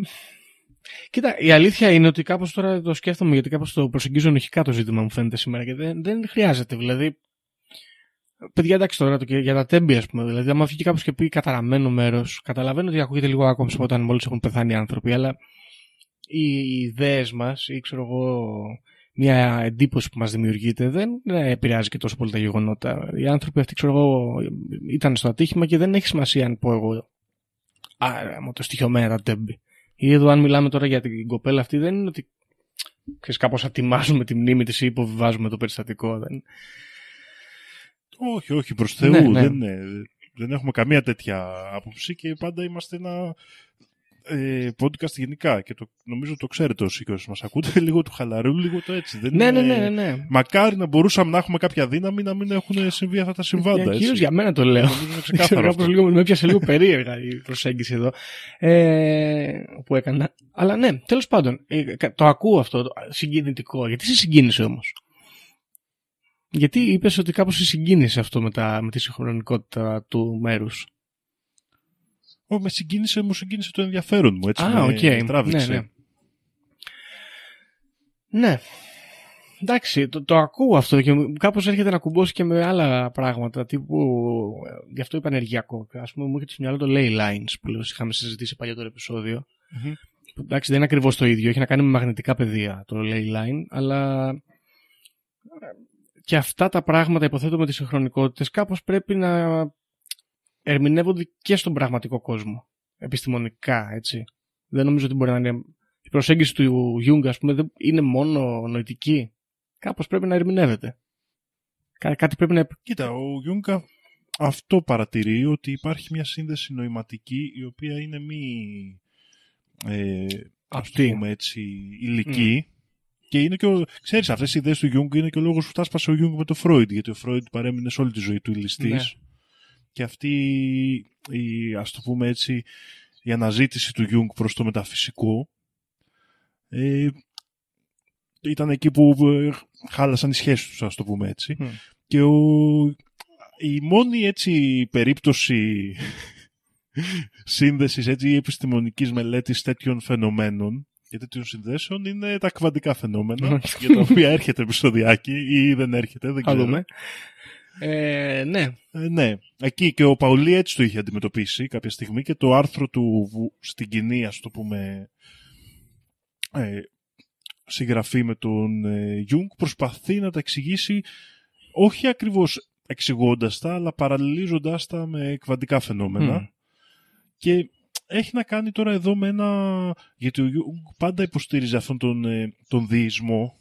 κοίτα, η αλήθεια είναι ότι κάπως τώρα το σκέφτομαι γιατί κάπως το προσεγγίζω ενοχικά το ζήτημα μου φαίνεται σήμερα και δεν, δεν χρειάζεται. Δηλαδή, παιδιά εντάξει τώρα το, και για τα τέμπη ας πούμε, δηλαδή άμα βγει κάποιος και πει καταραμένο μέρος, καταλαβαίνω ότι ακούγεται λίγο άκομψο όταν μόλις έχουν πεθάνει οι άνθρωποι, αλλά οι, οι ιδέες μας ή ξέρω εγώ μια εντύπωση που μας δημιουργείται δεν ε, επηρεάζει και τόσο πολύ τα γεγονότα. Οι άνθρωποι αυτοί, ξέρω εγώ, ήταν στο ατύχημα και δεν έχει σημασία αν πω εγώ άρα μου το στοιχειωμένα τα τέμπη. Ή εδώ αν μιλάμε τώρα για την κοπέλα αυτή δεν είναι ότι ξέρεις, κάπως ατιμάζουμε τη μνήμη της ή υποβιβάζουμε το περιστατικό. Δεν... Όχι, όχι, προς Θεού. Ναι, ναι. Δεν, ε, δεν έχουμε καμία τέτοια άποψη και πάντα είμαστε ένα ε, podcast γενικά και το, νομίζω το ξέρετε όσοι και όσοι μας ακούτε λίγο του χαλαρού, λίγο το έτσι. Δεν Ναι, ναι, είναι- ναι, ναι, ναι. Μακάρι να μπορούσαμε να έχουμε κάποια δύναμη να μην έχουν συμβεί αυτά τα συμβάντα. Για, έτσι. κυρίως για μένα το λέω. Νομίζω είναι Δεν ξέρω, ξεκάθαρο κάπως αυτό. λίγο, με έπιασε λίγο περίεργα η προσέγγιση εδώ ε, που έκανα. Αλλά ναι, τέλος πάντων, ε, κα- το ακούω αυτό, το συγκινητικό. Γιατί σε συγκίνησε όμως; Γιατί είπες ότι κάπως σε συγκίνησε αυτό με, τα, με τη συγχρονικότητα του μέρους; Ω, με συγκίνησε, μου συγκίνησε το ενδιαφέρον μου. Έτσι, Α, με, οκ. με τράβηξε. Ναι, ναι. Ναι. Εντάξει, το, το ακούω αυτό και μου- κάπως έρχεται να κουμπώσει και με άλλα πράγματα τύπου, ε, γι' αυτό είπα ενεργειακό. Ας πούμε μου έρχεται στο μυαλό το ley lines που λέω, είχαμε συζητήσει σε παλιότερο επεισόδιο. Μμμ. Που, εντάξει δεν είναι ακριβώς το ίδιο, έχει να κάνει με μαγνητικά πεδία το ley line, αλλά ε, και αυτά τα πράγματα υποθέτω με τις συγχρονικότητες κάπως πρέπει να ερμηνεύονται και στον πραγματικό κόσμο. Επιστημονικά, έτσι. Δεν νομίζω ότι μπορεί να είναι. Η προσέγγιση του Jung, ας πούμε, δεν είναι μόνο νοητική. Κάπως πρέπει να ερμηνεύεται. Κά- κάτι πρέπει να. Κοίτα, ο Γιούγκα αυτό παρατηρεί ότι υπάρχει μια σύνδεση νοηματική η οποία είναι μη ε, ας το Απτή. πούμε έτσι υλική και είναι και ο, ξέρεις αυτές οι ιδέες του Γιουνγκ είναι και ο λόγος που τα 'σπασε ο Γιουνγκ με το Φρόιντ γιατί ο Φρόιντ παρέμεινε σε όλη τη ζωή του υλιστής Ναι. Και αυτή η, ας το πούμε έτσι η αναζήτηση του Γιουνγκ προς το μεταφυσικό ε, ήταν εκεί που ε, χάλασαν οι σχέσεις τους ας το πούμε έτσι Μμ. και ο, η μόνη έτσι περίπτωση σύνδεσης έτσι ή επιστημονικής μελέτης τέτοιων φαινομένων και τέτοιων συνδέσεων είναι τα κβαντικά φαινόμενα για τα οποία έρχεται επεισοδιάκι ή δεν έρχεται, δεν Θα ξέρω. Δούμε. Ε, ναι. Ε, ναι, εκεί και ο Παουλί έτσι το είχε αντιμετωπίσει κάποια στιγμή και το άρθρο του βου- στην κοινή, ας το πούμε, ε, συγγραφή με τον ε, Jung προσπαθεί να τα εξηγήσει όχι ακριβώς εξηγώντας τα, αλλά παραλληλίζοντας τα με κβαντικά φαινόμενα. Μμ. Και έχει να κάνει τώρα εδώ με ένα... Γιατί ο Jung πάντα υποστήριζε αυτόν τον, ε, τον δυϊσμό,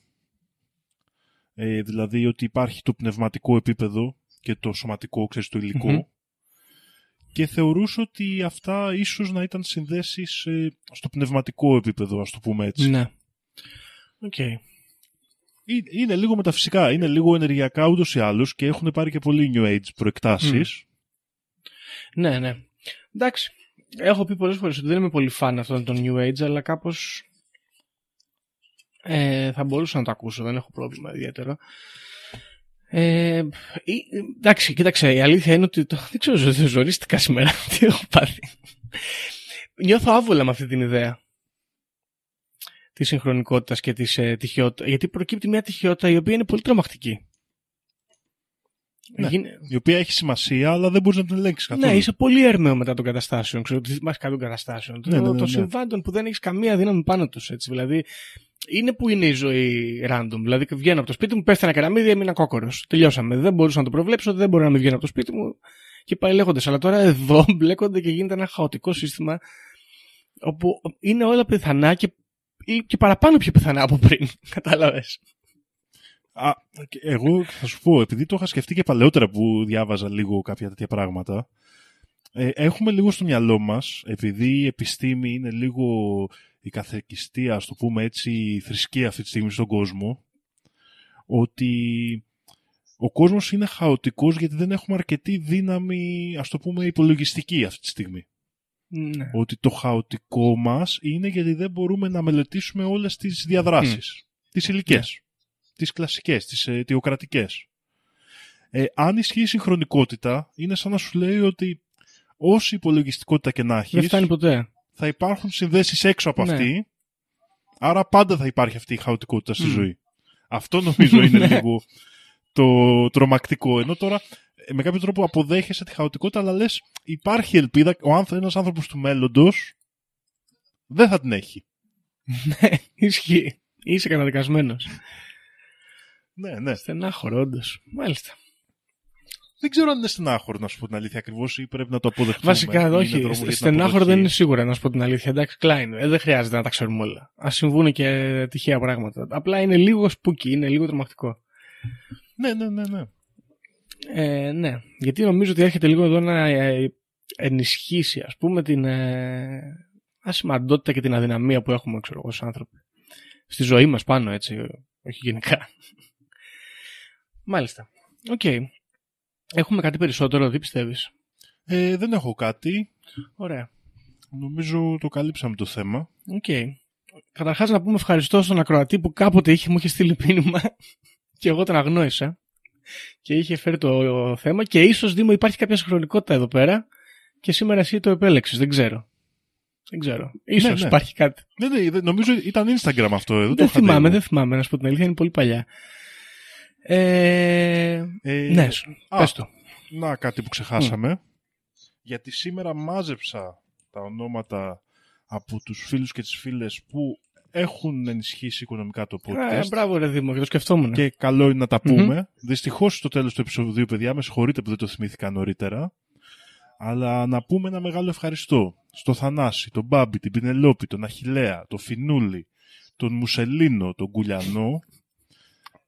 ε, δηλαδή ότι υπάρχει το πνευματικό επίπεδο και το σωματικό, ξέρεις, το υλικό. Μμμ. Και θεωρούσε ότι αυτά ίσως να ήταν συνδέσεις ε, στο πνευματικό επίπεδο, ας το πούμε έτσι. Ναι. Οκ. Ε- Είναι λίγο μεταφυσικά, είναι λίγο ενεργειακά ούτως ή άλλως και έχουν πάρει και πολύ New Age προεκτάσεις. Ναι, ναι. Εντάξει. Έχω πει πολλές φορές ότι δεν είμαι πολύ φαν αυτών των New Age, αλλά κάπως ε, θα μπορούσα να το ακούσω, δεν έχω πρόβλημα ιδιαίτερο. Ε, ή- εντάξει, κοίταξε, η αλήθεια είναι ότι το, δεν ξέρω, ζω- ζορίστηκα σήμερα. Τι έχω πάθει. Νιώθω άβολα με αυτή την ιδέα της συγχρονικότητας και της ε, τυχαιότητα. Γιατί προκύπτει μια τυχαιότητα η οποία είναι πολύ τρομακτική. Ναι. Γίνε- Η οποία έχει σημασία, αλλά δεν μπορείς να την ελέγξεις καθόλου. ναι, είσαι πολύ έρμεο μετά των καταστάσεων. Ξέρω ότι θυμάσαι κάτι των καταστάσεων. Ναι, ναι, ναι, των ναι. συμβάντων που δεν έχεις καμία δύναμη πάνω τους. Δηλαδή, είναι που είναι η ζωή random. Δηλαδή, βγαίνω από το σπίτι μου, πέφτει ένα καραμίδι, έμεινα κόκορος. Τελειώσαμε. Δεν μπορούσα να το προβλέψω, δεν μπορώ να μην βγαίνω από το σπίτι μου και πάει λέγοντας. Αλλά τώρα εδώ μπλέκονται και γίνεται ένα χαοτικό σύστημα όπου είναι όλα πιθανά και, ή και παραπάνω πιο πιθανά από πριν. Κατάλαβες. Α, και εγώ θα σου πω, επειδή το είχα σκεφτεί και παλαιότερα που διάβαζα λίγο κάποια τέτοια πράγματα, ε, έχουμε λίγο στο μυαλό μας, επειδή η επιστήμη είναι λίγο η καθεκιστία, ας το πούμε έτσι, η θρησκεία αυτή τη στιγμή στον κόσμο, ότι ο κόσμος είναι χαοτικός γιατί δεν έχουμε αρκετή δύναμη, ας το πούμε, υπολογιστική αυτή τη στιγμή. Ναι. Ότι το χαοτικό μας είναι γιατί δεν μπορούμε να μελετήσουμε όλες τις διαδράσεις. Τις υλικές, τις κλασικές, τις ε, αιτιοκρατικές. Ε, αν ισχύει η συγχρονικότητα, είναι σαν να σου λέει ότι όση υπολογιστικότητα και να Δεν έχεις, φτάνει ποτέ. θα υπάρχουν συνδέσεις έξω από Ναι. αυτή, άρα πάντα θα υπάρχει αυτή η χαοτικότητα στη Μμ. ζωή. Αυτό νομίζω είναι Ναι. λίγο το τρομακτικό. Ενώ τώρα ε, με κάποιο τρόπο αποδέχεσαι τη χαοτικότητα, αλλά λες υπάρχει ελπίδα, ο άνθρω- ένας άνθρωπος του μέλλοντος δεν θα την έχει. Ναι, ισχύει. Είσαι καταδικασμένος. Ναι, ναι. Στενάχωρο, όντως. Μάλιστα. Δεν ξέρω αν είναι στενάχωρο να σου πω την αλήθεια ακριβώς ή πρέπει να το αποδεχτούμε. Βασικά, Είναι δρόμος όχι. για την Στενάχωρο αποδοχή. δεν είναι σίγουρα, να σου πω την αλήθεια. Εντάξει, κλάιν. Ε, δεν χρειάζεται να τα ξέρουμε όλα. Α συμβούν και τυχαία πράγματα. Απλά είναι λίγο σπούκι, είναι λίγο τρομακτικό. Ναι, ναι, ναι. ναι. Ε, ναι, γιατί νομίζω ότι έρχεται λίγο εδώ να ε, ενισχύσει ας πούμε την ε, ασημαντότητα και την αδυναμία που έχουμε ξέρω, ως άνθρωποι. Στη ζωή μας πάνω έτσι, όχι γενικά. Μάλιστα. Οκ. Έχουμε κάτι περισσότερο, τι πιστεύεις; Ε, δεν έχω κάτι. Ωραία. Νομίζω το καλύψαμε το θέμα. OK. Okay. Καταρχάς να πούμε ευχαριστώ στον ακροατή που κάποτε είχε, μου είχε στείλει μήνυμα και εγώ τον αγνόησα και είχε φέρει το θέμα και ίσως Δήμο υπάρχει κάποια συγχρονικότητα εδώ πέρα και σήμερα εσύ το επέλεξες, δεν ξέρω. Δεν ξέρω. Ίσως ναι, ναι. υπάρχει κάτι. Ναι, ναι, νομίζω ήταν Instagram αυτό. Εδώ, δεν θυμάμαι, δεν θυμάμαι να σου πω την αλήθεια, είναι πολύ παλιά. Ε, ε, ναι, α, πες το. Να, κάτι που ξεχάσαμε. Γιατί σήμερα μάζεψα τα ονόματα από τους φίλους και τις φίλες που έχουν ενισχύσει οικονομικά το podcast. Ε, μπράβο, ρε Δήμο, και το σκεφτόμουν. Και καλό είναι να τα πούμε. Mm-hmm. Δυστυχώς στο τέλος του επεισοδίου, παιδιά, με συγχωρείτε που δεν το θυμήθηκα νωρίτερα. Αλλά να πούμε ένα μεγάλο ευχαριστώ στο Θανάση, τον Μπάμπη, την Πινελόπη, τον Αχηλέα, τον Φινούλη, τον Μουσελίνο, τον Κουλιανό,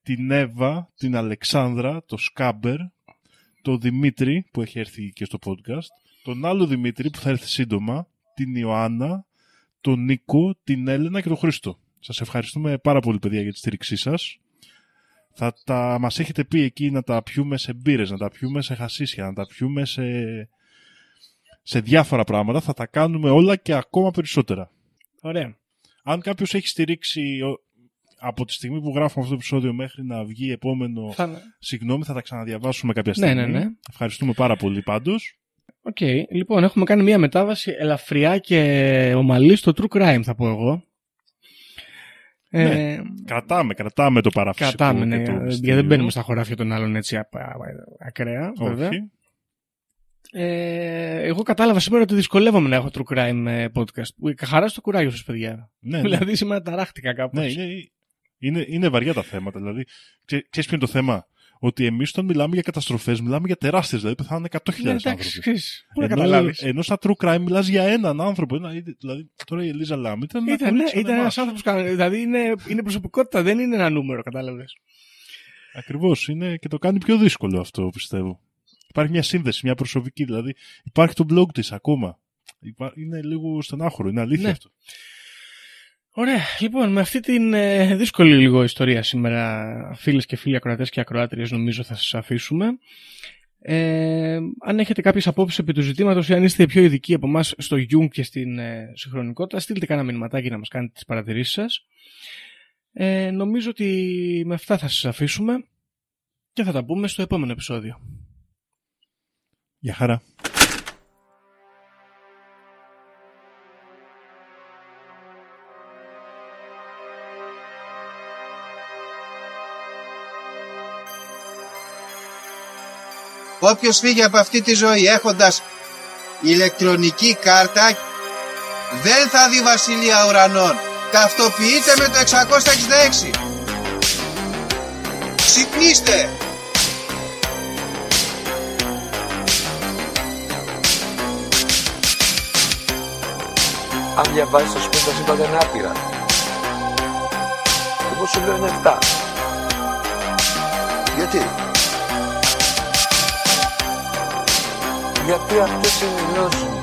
την Εύα, την Αλεξάνδρα, τον Σκάμπερ, τον Δημήτρη που έχει έρθει και στο podcast, τον άλλο Δημήτρη που θα έρθει σύντομα, την Ιωάννα, τον Νίκο, την Έλενα και τον Χρήστο. Σας ευχαριστούμε πάρα πολύ παιδιά για τη στήριξή σας. Θα τα, μας έχετε πει εκεί να τα πιούμε σε μπύρες, να τα πιούμε σε χασίσια, να τα πιούμε σε, σε διάφορα πράγματα. Θα τα κάνουμε όλα και ακόμα περισσότερα. Ωραία. Αν κάποιος έχει στηρίξει από τη στιγμή που γράφουμε αυτό το επεισόδιο μέχρι να βγει επόμενο, θα... συγγνώμη, θα τα ξαναδιαβάσουμε κάποια στιγμή. Ναι, ναι, ναι. Ευχαριστούμε πάρα πολύ πάντως. OK. Okay. Λοιπόν, έχουμε κάνει μια μετάβαση ελαφριά και ομαλή στο true crime, θα πω εγώ. Ναι, ε, κρατάμε, κρατάμε το παραφυσικό. Κρατάμε, ναι. Γιατί δεν μπαίνουμε στα χωράφια των άλλων έτσι ακραία, βέβαια. Ε, εγώ κατάλαβα σήμερα ότι δυσκολεύομαι να έχω true crime ε, podcast. Χαρά στο κουράγιο σας, παιδιά. Ναι, ναι. δηλαδή σήμερα ταράχτηκα κάπως. Ναι, είναι, είναι, είναι βαριά τα θέματα. Δηλαδή, ξέρεις ποιο είναι το θέμα; Ότι εμείς όταν μιλάμε για καταστροφές, μιλάμε για τεράστιες, δηλαδή πεθάνουν 100.000 ναι, άνθρωποι. Ενώ, ενώ στα true crime μιλάς για έναν άνθρωπο. Ένα, δηλαδή, τώρα η Ελίζα Λάμ ήταν. Ήταν, ναι, ήταν ένα άνθρωπος. Δηλαδή είναι, είναι προσωπικότητα, δεν είναι ένα νούμερο, κατάλαβες. Ακριβώς. Και το κάνει πιο δύσκολο αυτό, πιστεύω. Υπάρχει μια σύνδεση, μια προσωπική. Δηλαδή υπάρχει το blog της ακόμα. Είναι λίγο στενάχωρο, είναι αλήθεια ναι. αυτό. Ωραία. Λοιπόν, με αυτή την ε, δύσκολη λίγο ιστορία σήμερα, φίλες και φίλοι ακροατές και ακροάτριες, νομίζω θα σας αφήσουμε. Ε, αν έχετε κάποιες απόψεις επί του ζητήματος ή αν είστε πιο ειδικοί από εμάς στο Jung και στην ε, συγχρονικότητα, στείλτε κάνα μηνυματάκι να μας κάνετε τις παρατηρήσεις σας. Ε, νομίζω ότι με αυτά θα σας αφήσουμε και θα τα πούμε στο επόμενο επεισόδιο. Γεια χαρά. Όποιος φύγει από αυτή τη ζωή έχοντας ηλεκτρονική κάρτα δεν θα δει βασιλεία ουρανών. Ταυτοποιείτε με το 666. Ξυπνήστε! Αν διαβάζεις το σπίτι τα σύμπαντα είναι άπειρα. Εγώ σου λέω είναι 7. Γιατί; Γιατί αυτές είναι οι γνώσεις μου.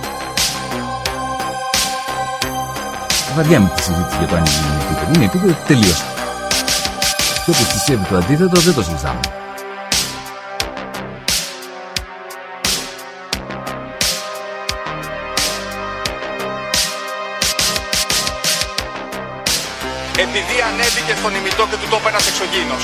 Βαριά με τη συζήτηση για το αν είναι επίπεδο. Είναι επίπεδο τελείως. Και όποιος πιστεύει το αντίθετο δεν το συζητάμε. Επειδή ανέβηκε στον ημιτό και του τόπου ένας εξωγήινος.